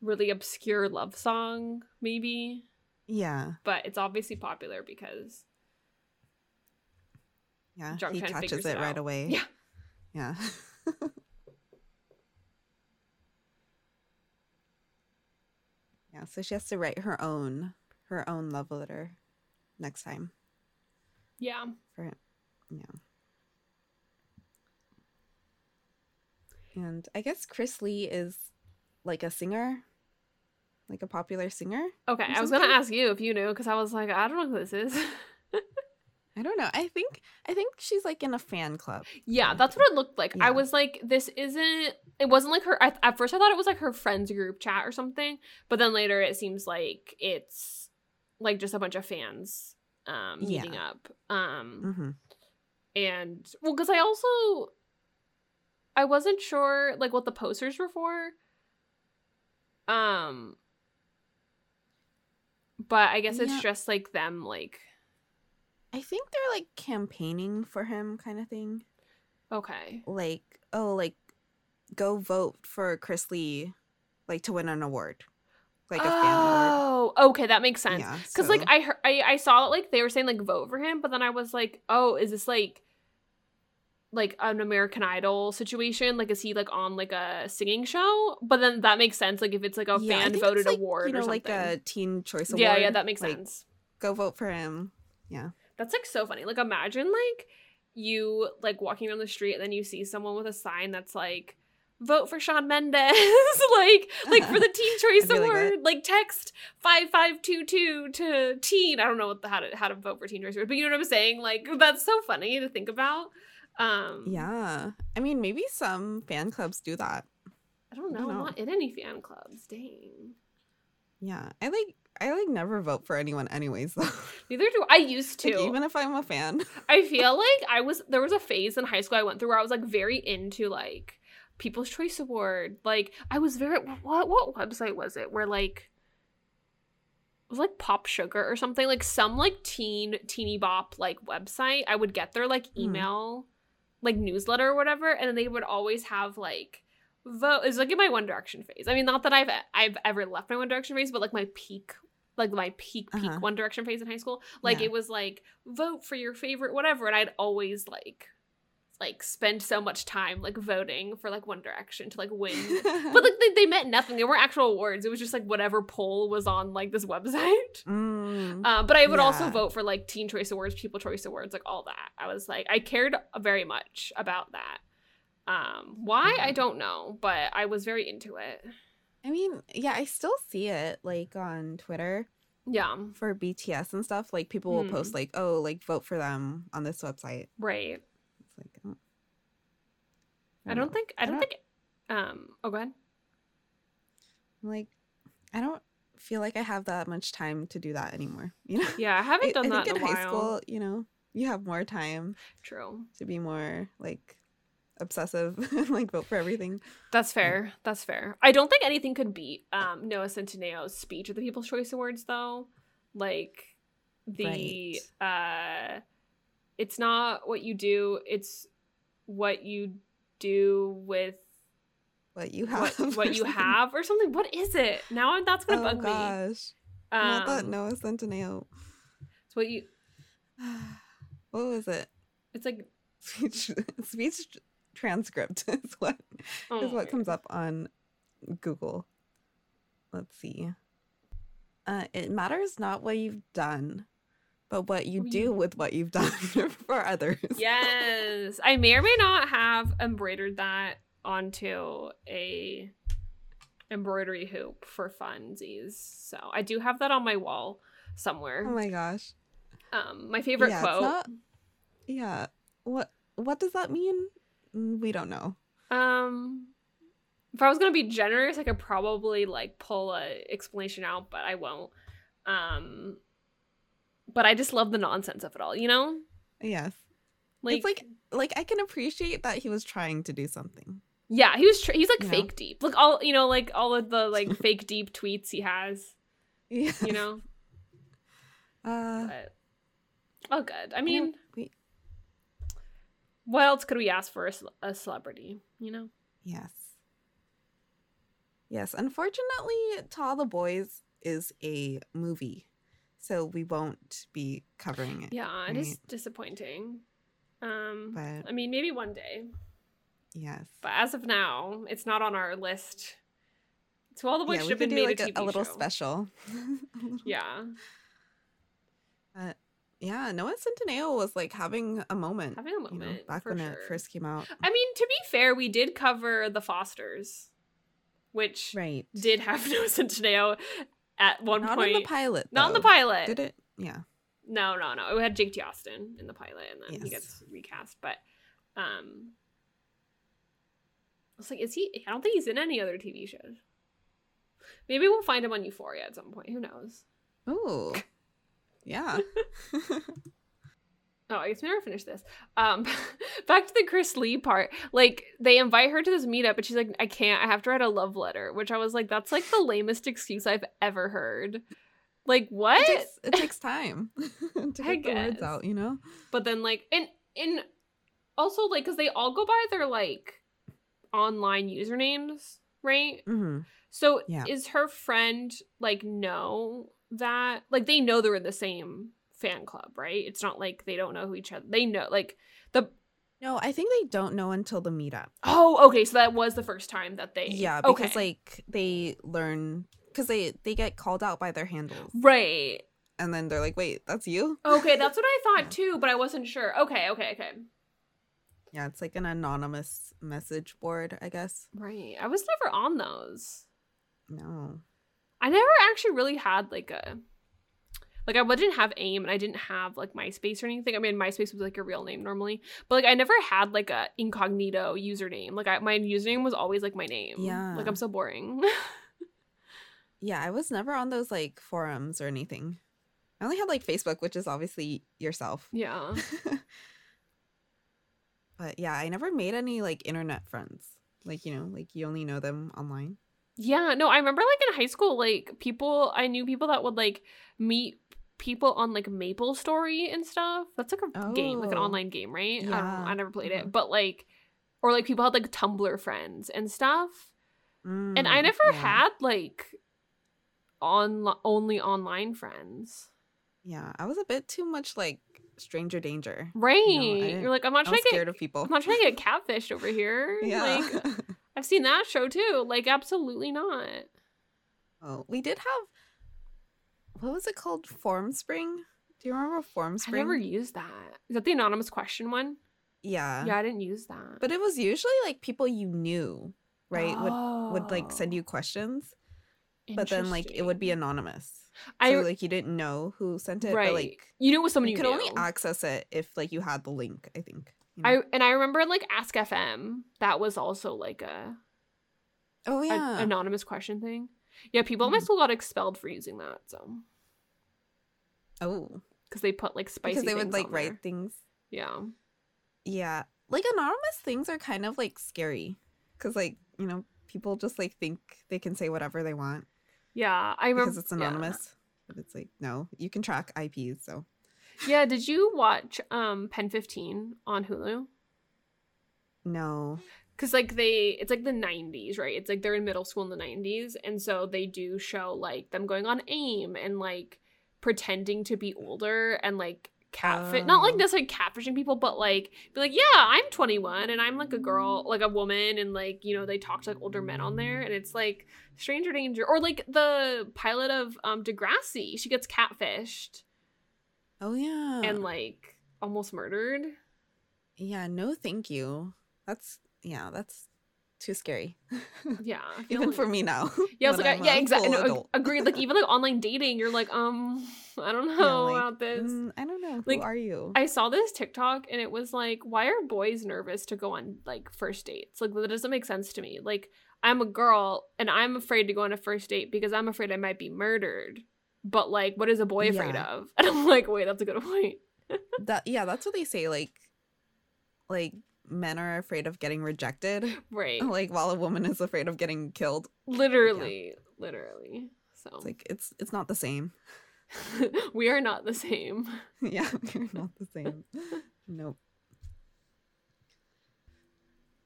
really obscure love song, maybe. Yeah. but it's obviously popular because Yeah. Jiang Chen he catches it it right away. Yeah. Yeah. yeah, so she has to write her own her own love letter next time yeah for it. Yeah. And I guess Chris Lee is like a singer, like a popular singer. okay i was gonna ask you if you knew because i was like i don't know who this is I don't know. I think I think she's like in a fan club. yeah that's what it looked like i was like this isn't it wasn't like her I, at first i thought it was like her friends group chat or something but then later it seems like it's like just a bunch of fans um Yeah. meeting up um Mm-hmm. and well because i also i wasn't sure like what the posters were for um but i guess it's Yeah. just like them like I think they're like campaigning for him, kind of thing. okay Like, oh, like go vote for Chris Lee, like to win an award, like a fan oh okay that makes sense Yeah, because like I, heard, I i saw it like they were saying like vote for him but then i was like oh is this like like an american idol situation like is he like on like a singing show but then that makes sense like if it's like a Yeah, fan voted like, award you know, or something like a teen choice award. yeah yeah that makes like, sense Go vote for him. Yeah, that's like so funny. Like imagine like you like walking down the street and then you see someone with a sign that's like vote for Shawn Mendes like like for the Teen Choice I'd like, Award. like text 5522 to teen. I don't know what the, how to how to vote for Teen Choice Award but you know what I'm saying? Like that's so funny to think about. Um Yeah, I mean, maybe some fan clubs do that. I don't know. I don't I'm not in any fan clubs. Dang. Yeah, I like I like never vote for anyone, anyways. Though, neither do I. Used to. Like, even if I'm a fan. I feel like I was there was a phase in high school I went through where I was like very into like People's Choice Award. Like I was very what what website was it where like it was like Pop Sugar or something like some like teen teeny bop like website. I would get their like Hmm. email like newsletter or whatever, and then they would always have like vote. It's like in my One Direction phase. I mean, not that I've I've ever left my One Direction phase, but like my peak like my peak peak Uh-huh. One Direction phase in high school. Like Yeah. it was like vote for your favorite whatever, and I'd always like like spend so much time like voting for like One Direction to like win. but like they, they meant nothing. There weren't actual awards. It was just like whatever poll was on like this website. Mm, Um, but I would also vote for like Teen Choice Awards, People Choice Awards, like all that. I was like, I cared very much about that. Um, why I Mhm. don't know, but I was very into it. I mean, yeah, I still see it like on Twitter Yeah, for BTS and stuff. Like people will Hmm. post like, "Oh, like vote for them on this website." right. Like oh, I don't know. think I I don't don't- think. Um. Oh, go ahead. like I don't feel like I have that much time to do that anymore. You know, Yeah, I haven't done I that think in in a high while. school, you know, you have more time True. to be more like obsessive, and like vote for everything. That's fair. That's fair. I don't think anything could beat um, Noah Centineo's speech at the People's Choice Awards, though. Like the uh, it's not what you do; it's what you do with What you have, what, what or you something. have, or something. What is it? Now that's gonna Oh bug me. gosh, Um, not Noah Centineo. It's what you. what was it? It's like Speech, speech transcript is what oh is what comes up on Google. Let's see. Uh, it matters not what you've done, but what you do with what you've done for others. Yes. I may or may not have embroidered that onto a embroidery hoop for funsies. So I do have that on my wall somewhere. Oh my gosh. um my favorite Yeah, quote. not- Yeah. What what does that mean? Mm, We don't know. Um if I was gonna be generous, I could probably like pull a explanation out, but I won't. Um but I just love the nonsense of it all, you know? Yes. Like, it's like like I can appreciate that he was trying to do something. yeah, he was tr- he's like You know? fake deep. Like all you know, like all of the like fake deep tweets he has, Yeah. you know. Uh, but oh good i mean we, what else could we ask for a, a celebrity you know yes. Yes. Unfortunately, To All the Boys is a movie, so we won't be covering it. yeah it is disappointing um But i mean maybe one day yes. but as of now it's not on our list so all the boys yeah, have been made like a, a, a little show. special. yeah But yeah, Noah Centineo was like having a moment. having a you know, moment back when sure. it first came out. i mean to be fair we did cover the fosters which Right. did have Noah centineo at one Not point in the pilot. not in the pilot Did it? Yeah. No, no, no. It had Jake T. Austin in the pilot, and then he gets recast. But um, I was like, is he? I don't think he's in any other TV shows. Maybe we'll find him on Euphoria at some point. Who knows? Ooh. Yeah. Oh, I guess we never finished this. Um, back to the Chris Lee part. Like they invite her to this meetup, but she's like, "I can't. I have to write a love letter." Which I was like, "That's like the lamest excuse I've ever heard." Like what? it, takes, it takes time to I get the words out, you know? but then like and and also like because they all go by their like online usernames right Mm-hmm. so Yeah. is her friend like know that like they know they're in the same fan club right it's not like they don't know who each other they know like the No, I think they don't know until the meetup. oh okay so that was the first time that they Yeah, because okay. like they learn because they they get called out by their handles, right and then they're like, "Wait, that's you?" okay that's what i Yeah. thought too but i wasn't sure okay okay okay Yeah, it's like an anonymous message board, I guess. right i was never on those No. I never actually really had like a like I didn't have AIM and I didn't have like MySpace or anything. I mean MySpace was like a real name normally, but like I never had like a incognito username. Like I, my username was always like my name. Yeah. like I'm so boring. Yeah, I was never on those like forums or anything. I only had like Facebook, which is obviously yourself. yeah, but yeah, I never made any like internet friends. Like, you know, like you only know them online. yeah. No, I remember like in high school, like people I knew people that would like meet people on like MapleStory and stuff. That's like a game, like an Oh. online game, right? I don't know. Yeah. I never played it, but like, or like people had like Tumblr friends and stuff. and I Mm, never yeah. had like on only online friends. Yeah, I was a bit too much like stranger danger. Right. didn't- You're like, I'm not I trying was to scared get of people. I'm not trying to get catfished over here. yeah. Like I've seen that show too. Like absolutely not. oh, we did have what was it called? Formspring? Do you remember Formspring? I never used that. Is that the anonymous question one? yeah. yeah, I didn't use that. But it was usually like people you knew, right? Would would like send Oh, you questions, but then like it would be anonymous. I so like you didn't know who sent it, right. but like you knew it was someone you could only access it if like you had the link. I think. you know? I and I remember like Ask FM. That was also like a oh yeah. anonymous question thing. Yeah, people at my Mhm. school got expelled for using that. So oh, because they put like spicy because they would like write there. things. Yeah, Yeah, like anonymous things are kind of like scary because like you know people just like think they can say whatever they want Yeah, I remember because it's anonymous. But it's like no, you can track IPs. So Yeah. yeah, did you watch um PEN15 on Hulu? no, Cause like they, it's like the '90s, right? It's like they're in middle school in the '90s, and so they do show like them going on AIM and like pretending to be older and like catfish, not like Oh. necessarily catfishing people, but like be like, yeah, I'm 21 and I'm like a girl, like a woman, and like you know they talk to like older men on there, and it's like stranger danger, or like the pilot of um Degrassi, she gets catfished oh yeah, and like almost murdered. yeah, no, thank you. That's yeah, that's too scary. Yeah, Even like- for me now. Yeah, I like, I'm yeah, exactly. No, agreed. Like even like online dating, you're like, um, I don't Yeah, know like, about this. mm, I don't know. Like, Who are you? I saw this TikTok and it was like, why are boys nervous to go on like first dates? Like that doesn't make sense to me. Like I'm a girl and I'm afraid to go on a first date because I'm afraid I might be murdered. But like, what is a boy afraid Yeah. of? And I'm like, wait, that's a good point. that yeah, that's what they say. Like, like men are afraid of getting rejected, Right. like while a woman is afraid of getting killed. Literally, literally. So It's like it's it's not the same. we are not the same. yeah, we're not the same. Nope.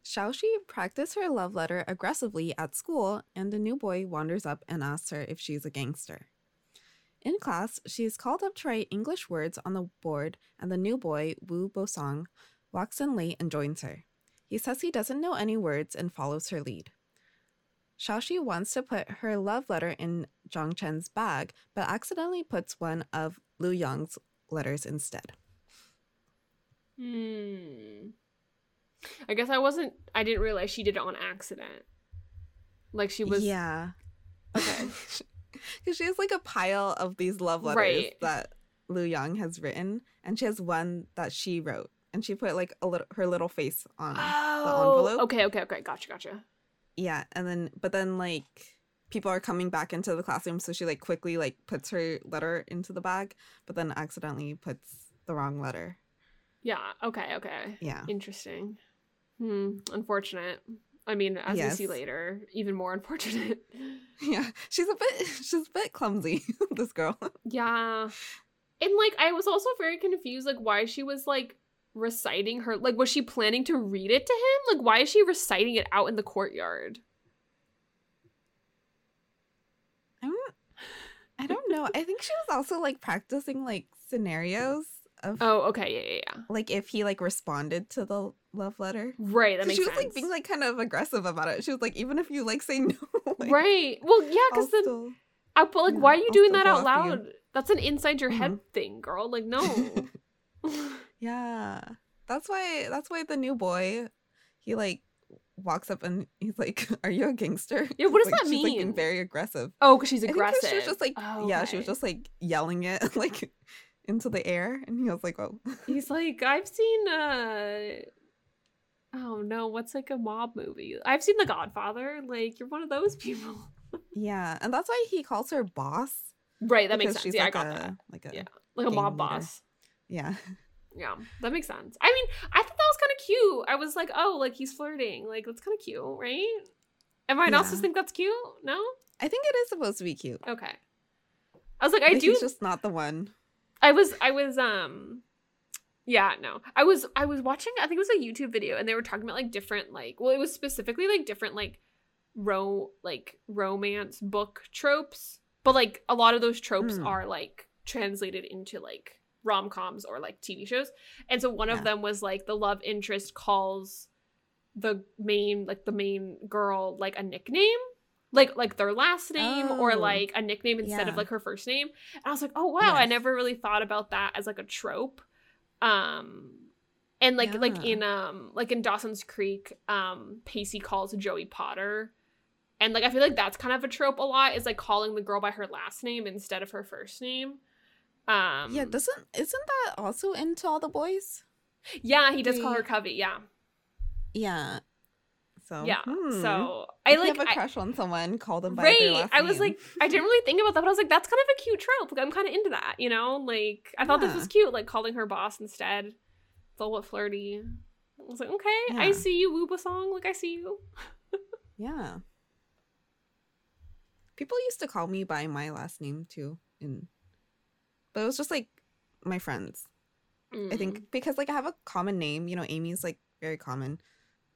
Xiaoxi practiced her love letter aggressively at school, and a new boy wanders up and asks her if she's a gangster. In class, she is called up to write English words on the board, and the new boy, Wu Bosong, walks in late and joins her. He says he doesn't know any words and follows her lead. Xiaoxi wants to put her love letter in Jiang Chen's bag, but accidentally puts one of Lu Yang's letters instead. Hmm. I guess I wasn't. I didn't realize she did it on accident. Like she was. yeah. Okay. Because she has like a pile of these love letters Right. that Lu Yang has written, and she has one that she wrote, and she put like a little her little face on. Oh. envelope. Okay. Okay. Okay. Gotcha. Gotcha. Yeah, and then but then like people are coming back into the classroom, so she like quickly like puts her letter into the bag, but then accidentally puts the wrong letter. Yeah. Okay. Okay. Yeah. Interesting. Hmm. Unfortunate. I mean, as we see later, even more unfortunate. Yeah, she's a bit she's a bit clumsy. this girl. yeah. And like, I was also very confused, like, why she was like reciting her. Like, was she planning to read it to him? Like, why is she reciting it out in the courtyard? I don't, I don't know. I think she was also like practicing like scenarios of Oh, okay. Yeah. Yeah. Yeah. like if he like responded to the love letter. Right. That makes she was sense. like being like kind of aggressive about it. She was like, even if you like say no, like, right. Well, yeah, because then still- I but like, why are you I'll doing that out after you. loud? That's an inside your head Mhm. thing, girl. Like, no. yeah, that's why. That's why the new boy, he like walks up and he's like, "Are you a gangster?" Yeah, what does Like, that she's, like, mean? very aggressive. oh, because she's I think 'cause aggressive. she was just like, Oh, yeah, she was just like yelling it like into the air, and he was like, "Oh." He's like, I've seen uh oh no, what's like a mob movie? I've seen The Godfather. Like, you're one of those people. Yeah, and that's why he calls her boss. Right, that makes sense. she's Yeah, like I got a, that. Like a Yeah. Like a mob leader. boss. Yeah. Yeah, that makes sense. I mean, I thought that was kind of cute. I was like, oh, like he's flirting. Like, that's kind of cute, right? Everyone else just think that's cute? No? I think it is supposed to be cute. Okay. I was like, I but do He's just not the one. I was I was um yeah, no. I was I was watching I think it was a YouTube video and they were talking about like different like well it was specifically like different like ro like romance book tropes. But like a lot of those tropes Hmm. are like translated into like rom-coms or like TV shows. And so one of them was like the love interest calls the main like the main girl like a nickname. Like like their last name or Oh. like a nickname instead of like her first name. And i was like oh wow. I never really thought about that as like a trope. Um and like like in um like in dawson's creek um pacey calls joey potter. And like i feel like that's kind of a trope a lot is like calling the girl by her last name instead of her first name um yeah, doesn't isn't that also into all the boys? yeah he does call her covey yeah Yeah. So yeah hmm. so i like have a crush on someone, call them by their right i was like i didn't really think about that but i was like that's kind of a cute trope like i'm kind of into that you know like i thought this was cute like calling her boss instead it's a little flirty I was like, okay, I see you, Wu Bosong. Like I see you. Yeah. People used to call me by my last name too, in but it was just like my friends. I Mm. think because like I have a common name, you know, Amy's like very common,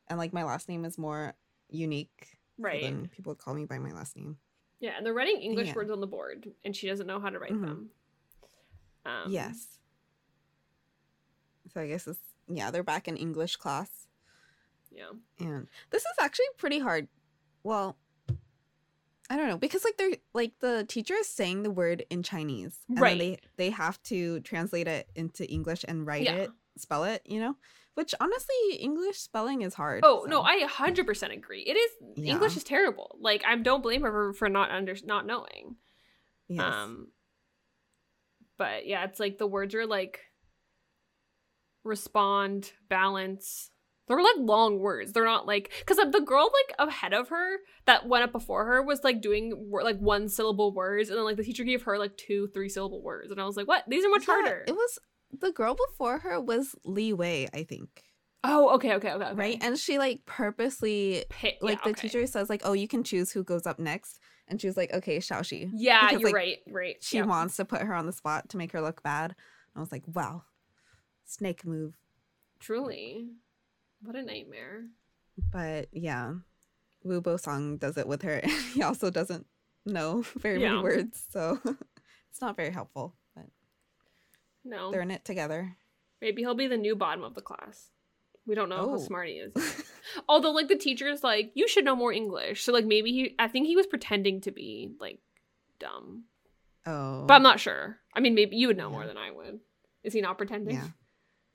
and like my last name is more unique. right. then people would call me by my last name. Yeah, and they're writing English Yeah. words on the board, and she doesn't know how to write Mhm. them. Um, yes. So I guess it's yeah, they're back in English class, Yeah. and this is actually pretty hard. Well, I don't know because like they're like the teacher is saying the word in Chinese, and Right. they they have to translate it into English and write Yeah. it, spell it, you know. Which honestly, English spelling is hard. Oh no, so- I 100% agree. It is Yeah. English is terrible. Like I don't blame her for, for not under not knowing. yes. Um but yeah, it's like the words are like respond, balance. They're like long words. They're not like because uh, the girl like ahead of her that went up before her was like doing like one syllable words, and then like the teacher gave her like two, three syllable words, and I was like, what? These are much Yeah, harder. It was the girl before her was Li Wei, I think, oh, okay, okay, okay, okay. right? And she like purposely Pi- like yeah, the okay. teacher says like, "Oh, you can choose who goes up next," and she was like, "Okay, Xiaoxi." Yeah, because, you're like, right, right. She yeah. wants to put her on the spot to make her look bad. And I was like, "Wow, snake move." Truly. What a nightmare. But yeah, Wu Bosong does it with her, and he also doesn't know very Yeah. many words, so it's not very helpful. But No. they're in it together. Maybe he'll be the new bottom of the class. We don't know how Oh. smart he is. Although, like, the teacher's like, you should know more English. So, like, maybe he, I think he was pretending to be, like, dumb. oh, But I'm not sure. I mean, maybe you would know more than I would. Is he not pretending? yeah,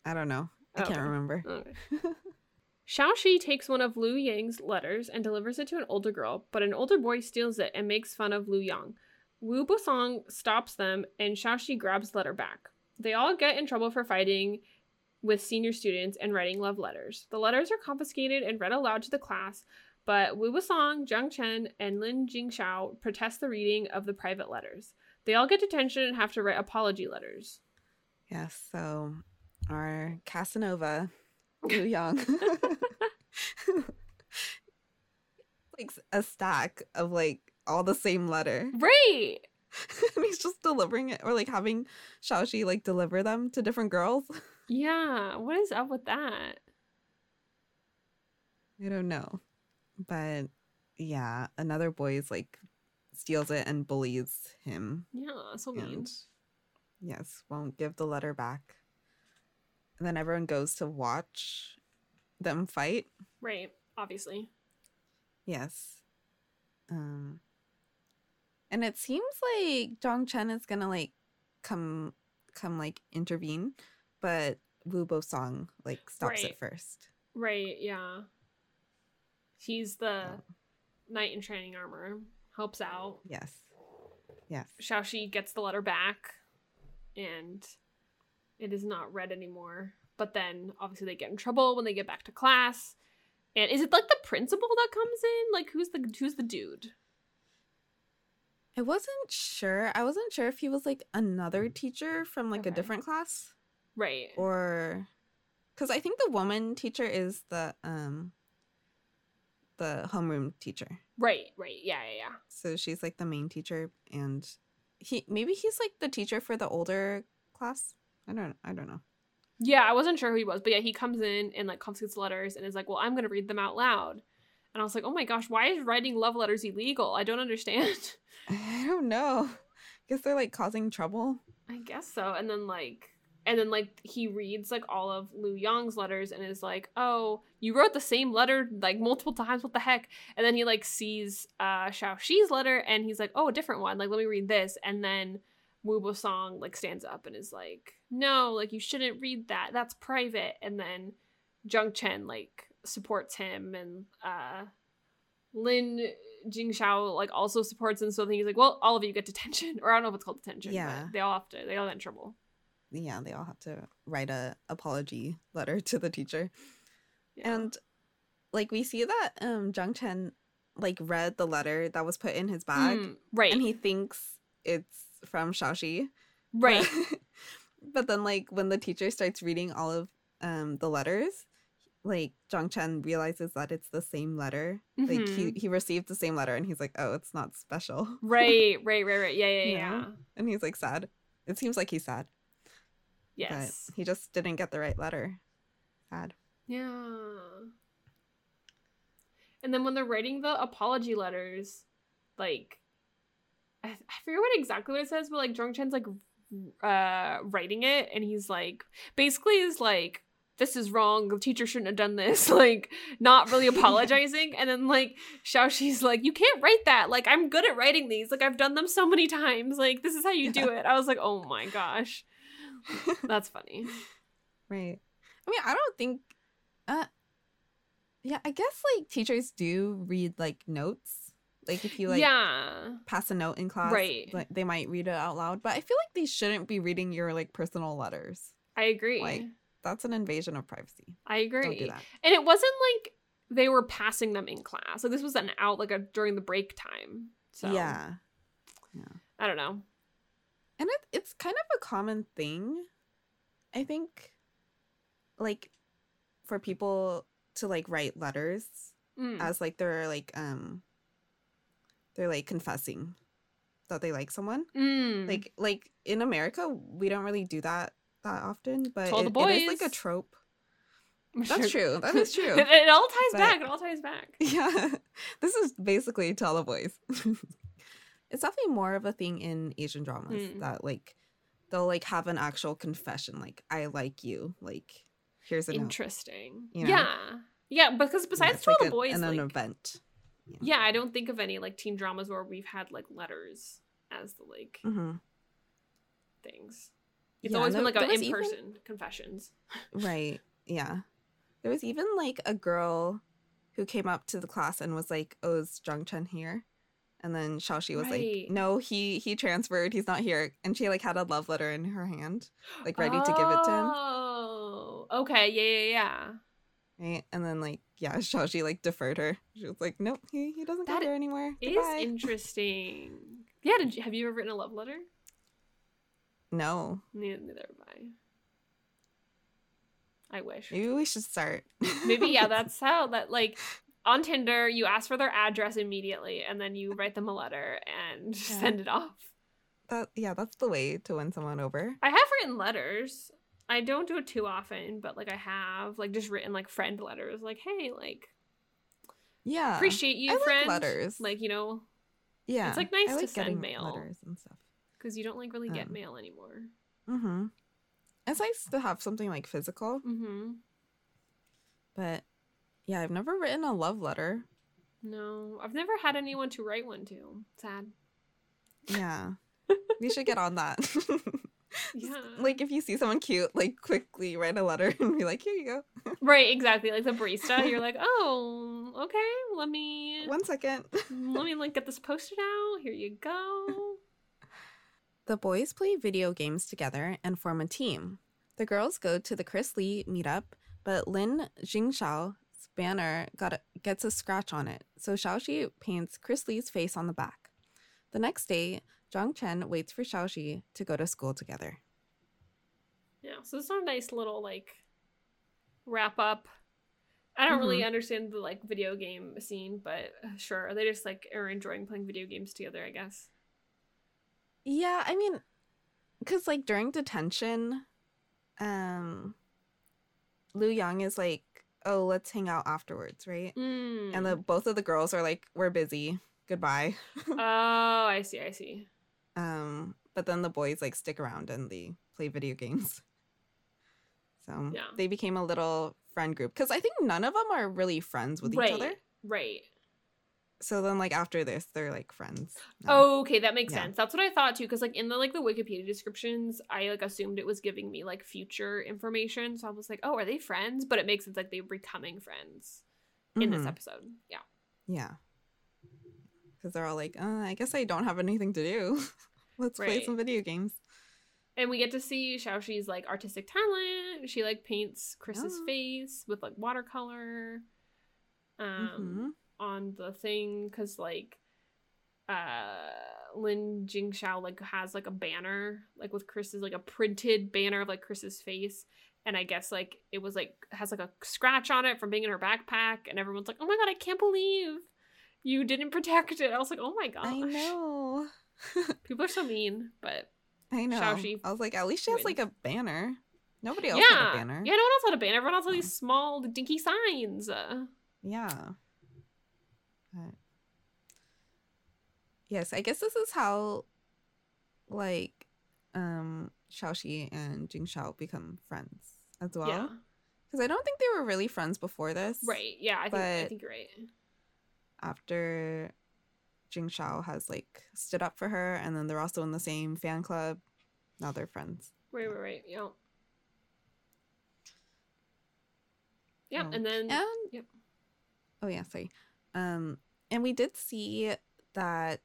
I don't know. I Okay. can't remember. Okay. Xiaoxi takes one of Lu Yang's letters and delivers it to an older girl, but an older boy steals it and makes fun of Lu Yang. Wu Bosong stops them and Xiaoxi grabs the letter back. They all get in trouble for fighting with senior students and writing love letters. The letters are confiscated and read aloud to the class, but Wu Bosong, Jiang Chen, and Lin Jingxiao protest the reading of the private letters. They all get detention and have to write apology letters. Yes, so our Casanova, Lu Yang, like a stack of like all the same letter. Right! and he's just delivering it or like having Xiaoxi like deliver them to different girls. Yeah, what is up with that? I don't know. But yeah, another boy is like steals it and bullies him. Yeah, so mean. Yes, won't give the letter back. And then everyone goes to watch them fight. Right, obviously. Yes. Um and it seems like Jiang Chen is gonna like come come like intervene, but Wu Bosong like stops Right. it first. Right, yeah. He's the knight in training armor, helps out. Yes. Yes. Xiaoxi gets the letter back, and it is not read anymore. But then, obviously, they get in trouble when they get back to class. And is it like the principal that comes in? Like, who's the who's the dude? I wasn't sure. I wasn't sure if he was like another teacher from like a different class Right. or cuz I think the woman teacher is the um the homeroom teacher. Right. Right. Yeah. Yeah. Yeah. So she's like the main teacher and he maybe he's like the teacher for the older class. I don't I don't know. Yeah, I wasn't sure who he was, but yeah, he comes in and like confiscates letters and is like, "Well, I'm gonna read them out loud." And I was like, "Oh my gosh, why is writing love letters illegal? I don't understand." I don't know. I guess they're like causing trouble. I guess so. And then like, and then like he reads like all of Lu Yang's letters and is like, "Oh, you wrote the same letter like multiple times. What the heck?" And then he like sees uh Xiaoxi's letter and he's like, "Oh, a different one. Like, let me read this." And then Wu Song like stands up and is like, "No, like you shouldn't read that. That's private." And then Jiang Chen like supports him and uh Lin Jingxiao like also supports him. So then he's like, "Well, all of you get detention, or I don't know if it's called detention. Yeah. but they all have to. They all get in trouble." Yeah, they all have to write a apology letter to the teacher. Yeah. And like we see that um Jiang Chen like read the letter that was put in his bag Mm, right, and he thinks it's from Xiaoxi. right, But, then like when the teacher starts reading all of um the letters, like Jiang Chen realizes that it's the same letter. Like he Mhm. he received the same letter and he's like, "Oh, it's not special." right, right, right, right. Yeah, yeah, You yeah. And he's like sad. It seems like he's sad. Yes. But he just didn't get the right letter. Sad. Yeah. And then when they're writing the apology letters, like I, I forget what exactly what it says, but like Jiang Chen's like uh writing it and he's like basically is like this is wrong. The teacher shouldn't have done this. Like not really apologizing and then like Xiaoxi's like you can't write that. Like i'm good at writing these. Like i've done them so many times. Like this is how you do it. I was like oh my gosh. That's funny. Right. I mean, I don't think uh yeah, I guess like teachers do read like notes. Like if you like yeah pass a note in class, Right. like they might read it out loud, but I feel like they shouldn't be reading your like personal letters. i agree Like, That's an invasion of privacy. i agree Don't do that. And it wasn't like they were passing them in class. Like this was an out like a during the break time. So Yeah. I don't know. And it, it's kind of a common thing, I think, like for people to like write letters Mm. as like they're like um they're like confessing that they like someone. Mm. Like like in America, we don't really do that that often, but Told it, is like a trope. That's true. That is true. it, it all ties But- back. It all ties back. Yeah, this is basically tell the boys. it's definitely more of a thing in Asian dramas Mm. that like they'll like have an actual confession, like I like you, like here's a note. Interesting. you know? Yeah. Yeah, because besides it's Tell like the Boys, and an like, event. Yeah, I don't think of any like teen dramas where we've had like letters as the like hmm things. It's Yeah, always there- been like there a was in even- person confessions. Right. Yeah. There was even like a girl who came up to the class and was like, "Oh, is Jiang Chen here?" And then Xiaoxi was Right. like, "No, he he transferred. He's not here." And she like had a love letter in her hand, like ready to give it to him. Oh, okay. Yeah, yeah, yeah. Right. And then like yeah, Xiaoxi like deferred her. She was like, "Nope, he he doesn't That come here anymore." It is interesting. Yeah, did you, have you ever written a love letter? no, Neither, neither have I. I wish. maybe we should start. Maybe yeah, that's how that like on Tinder you ask for their address immediately and then you write them a letter and Yeah. send it off. that. Yeah, that's the way to win someone over. I have written letters. I don't do it too often, but like I have like just written like friend letters, like hey, like Yeah, appreciate you, I like friend. letters. Like you know, yeah, it's like, nice I to like send mail. letters and stuff. because you don't like really get Um, mail anymore. Mm-hmm. It's nice to have something like physical, Mm-hmm. but yeah, I've never written a love letter. No, I've never had anyone to write one to. Sad. Yeah, we should get on that. Yeah. like if you see someone cute, like quickly write a letter and be like, "Here you go." Right, exactly. Like the barista, you're like, oh, okay, let me One second. let me like get this posted out. Here you go. The boys play video games together and form a team. The girls go to the Chris Lee meetup, but Lin Jingxiao's banner got a, gets a scratch on it, so Xiaoxi paints Chris Lee's face on the back. The next day, Jiang Chen waits for Xiaoxi to go to school together. Yeah, so it's a nice little like wrap up. I don't really understand the like video game scene, but uh, sure, they just like are enjoying playing video games together, I guess. Yeah, I mean, because like during detention, um, Lu Yang is like, "Oh, let's hang out afterwards," right? Mm. And the both of the girls are like, "We're busy, goodbye." oh, I see, I see. Um, but then the boys like stick around and they play video games. So Yeah. they became a little friend group because I think none of them are really friends with right, each other. right. So then, like after this, they're like friends. now. Oh, okay, that makes Yeah. sense. That's what I thought too. Because like in the like the Wikipedia descriptions, I like assumed it was giving me like future information. So I was like, oh, are they friends? But it makes sense like they were becoming friends in this Mhm. episode. Yeah. Yeah. Because they're all like, uh, I guess I don't have anything to do. Let's play some video games. And we get to see Xiaoxi's like artistic talent. She like paints Chris's Oh. face with like watercolor um Mhm. on the thing because like uh Lin Jingxiao like has like a banner like with Chris's like a printed banner of like Chris's face and I guess like it was like has like a scratch on it from being in her backpack, and everyone's like, "Oh my god, I can't believe you didn't protect it." I was like, "Oh my gosh, I know. people are so mean." But I know. Xiaoxi I was like, at least she has wins. like a banner. Nobody else yeah, had a banner. yeah, no one else had a banner. Everyone else had these small dinky signs. Yeah. But yes, I guess this is how like um Xiaoxi and Jingxiao become friends as well. yeah, Because I don't think they were really friends before this. right. Yeah, I think I think you're right. After Jingxiao has like stood up for her and then they're also in the same fan club. Now they're friends. Right, right, right. Yeah. Yeah, Um, and then And Yep. oh yeah, sorry. Um, and we did see that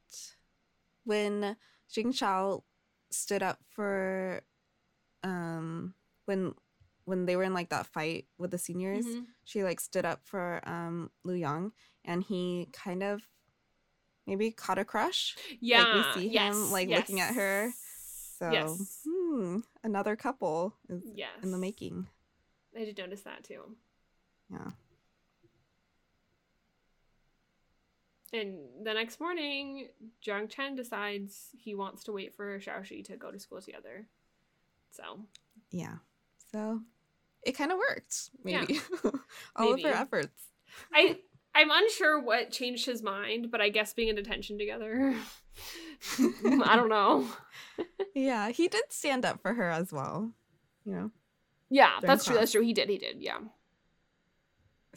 when Jingxiao stood up for, um, when when they were in like that fight with the seniors, Mhm. she like stood up for um Lu Yang, and he kind of maybe caught a crush. yeah, Like we see him, yes, like, looking at her. yes, So yes, hmm, another couple is yes, in the making. I did notice that too. Yeah. And the next morning, Jiang Chen decides he wants to wait for Xiaoxi to go to school together. So Yeah. So it kind of worked, Yeah. maybe. All of her efforts. I I'm unsure what changed his mind, but I guess being in detention together. I don't know. Yeah, he did stand up for her as well. You know. Yeah, that's true. That's true. He did. He did. Yeah.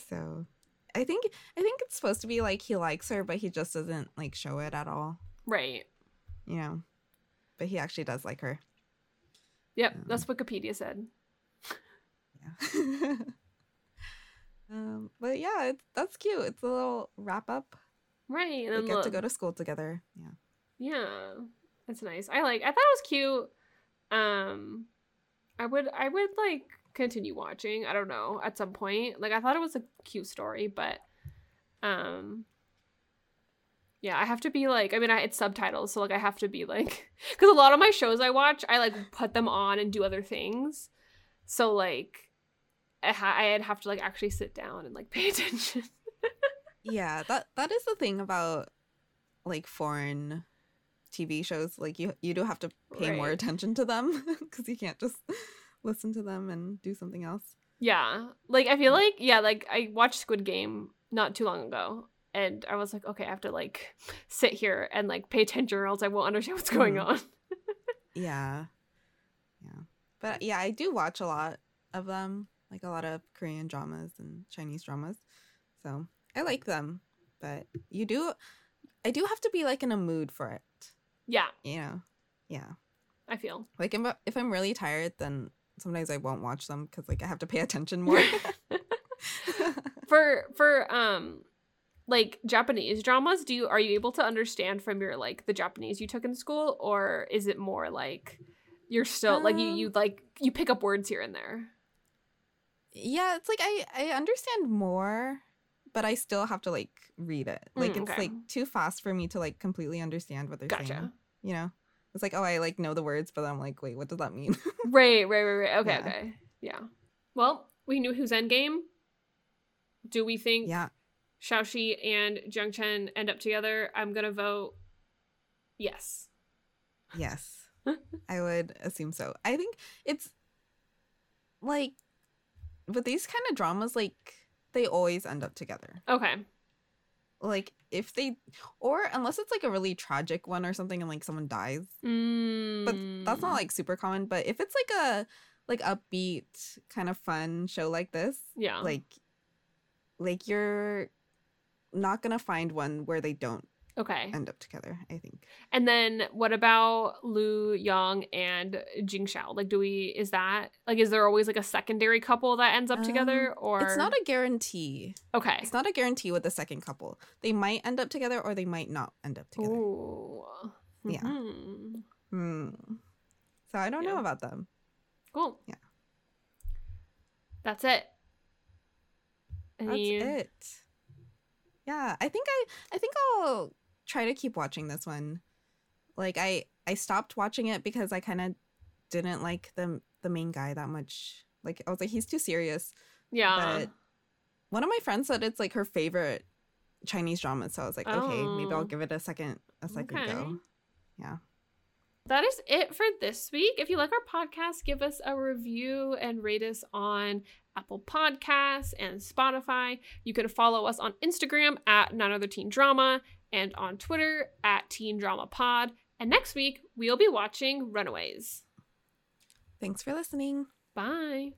So I think I think it's supposed to be like he likes her, but he just doesn't like show it at all. Right. You know. But he actually does like her. Yep. Um, That's what Wikipedia said. Yeah. um, but yeah, it's, that's cute. It's a little wrap up. Right. And They get to go to school together. Yeah. Yeah, that's nice. I like. I thought it was cute. Um, I would. I would like continue watching. I don't know at some point. Like I thought it was a cute story, but um, yeah, I have to be like. I mean, I, it's subtitles, so like I have to be like because a lot of my shows I watch, I like put them on and do other things. So like, I'd have to like actually sit down and like pay attention. yeah that that is the thing about like foreign tv shows like you you do have to pay more attention to them because you can't just listen to them and do something else Yeah. Like I feel like yeah, like I watched Squid Game not too long ago and I was like, okay, I have to like sit here and like pay attention or else I won't understand what's going Mhm. on. yeah yeah but yeah i do watch a lot of them like a lot of korean dramas and chinese dramas. So i like them but you do i do have to be like in a mood for it. Yeah, you know? Yeah. I feel. like if, if i'm really tired then sometimes i won't watch them because like i have to pay attention more. For for um like Japanese dramas, do you are you able to understand from your like the Japanese you took in school or is it more like you're still like you Um, you like you pick up words here and there? Yeah it's like i i understand more but i still have to like read it like Mm, it's okay. like too fast for me to like completely understand what they're saying you know it's like oh i like know the words but i'm like wait what does that mean Right, right, right, right. Okay, Yeah. okay. Yeah. Well, we knew who's endgame. Do we think yeah Xiaoxi and Jiang Chen end up together? I'm gonna vote yes. yes i would assume so i think it's like with these kind of dramas like they always end up together Okay. like if they or unless it's like a really tragic one or something and like someone dies Mm. but that's not like super common but if it's like a like upbeat kind of fun show like this yeah. like like you're not gonna find one where they don't okay. end up together i think And then what about Lu Yang and Jing Xiao? Like, do we is that like is there always like a secondary couple that ends up together or Um, it's not a guarantee okay? it's not a guarantee with the second couple they might end up together or they might not end up together Ooh. Yeah. Mhm. Hmm. so i don't know about them Cool. Yeah. That's it. that's it yeah i think i i think i'll try to keep watching this one like i i stopped watching it because i kind of didn't like the the main guy that much Like I was like, he's too serious. Yeah. But one of my friends said it's like her favorite Chinese drama, so I was like, okay, maybe I'll Oh. give it a second a second Okay. go. Yeah. That is it for this week. If you like our podcast, give us a review and rate us on Apple Podcasts and Spotify. You can follow us on Instagram at None Other Teen Drama and on Twitter at Teen Drama Pod. And next week, we'll be watching Runaways. Thanks for listening. Bye.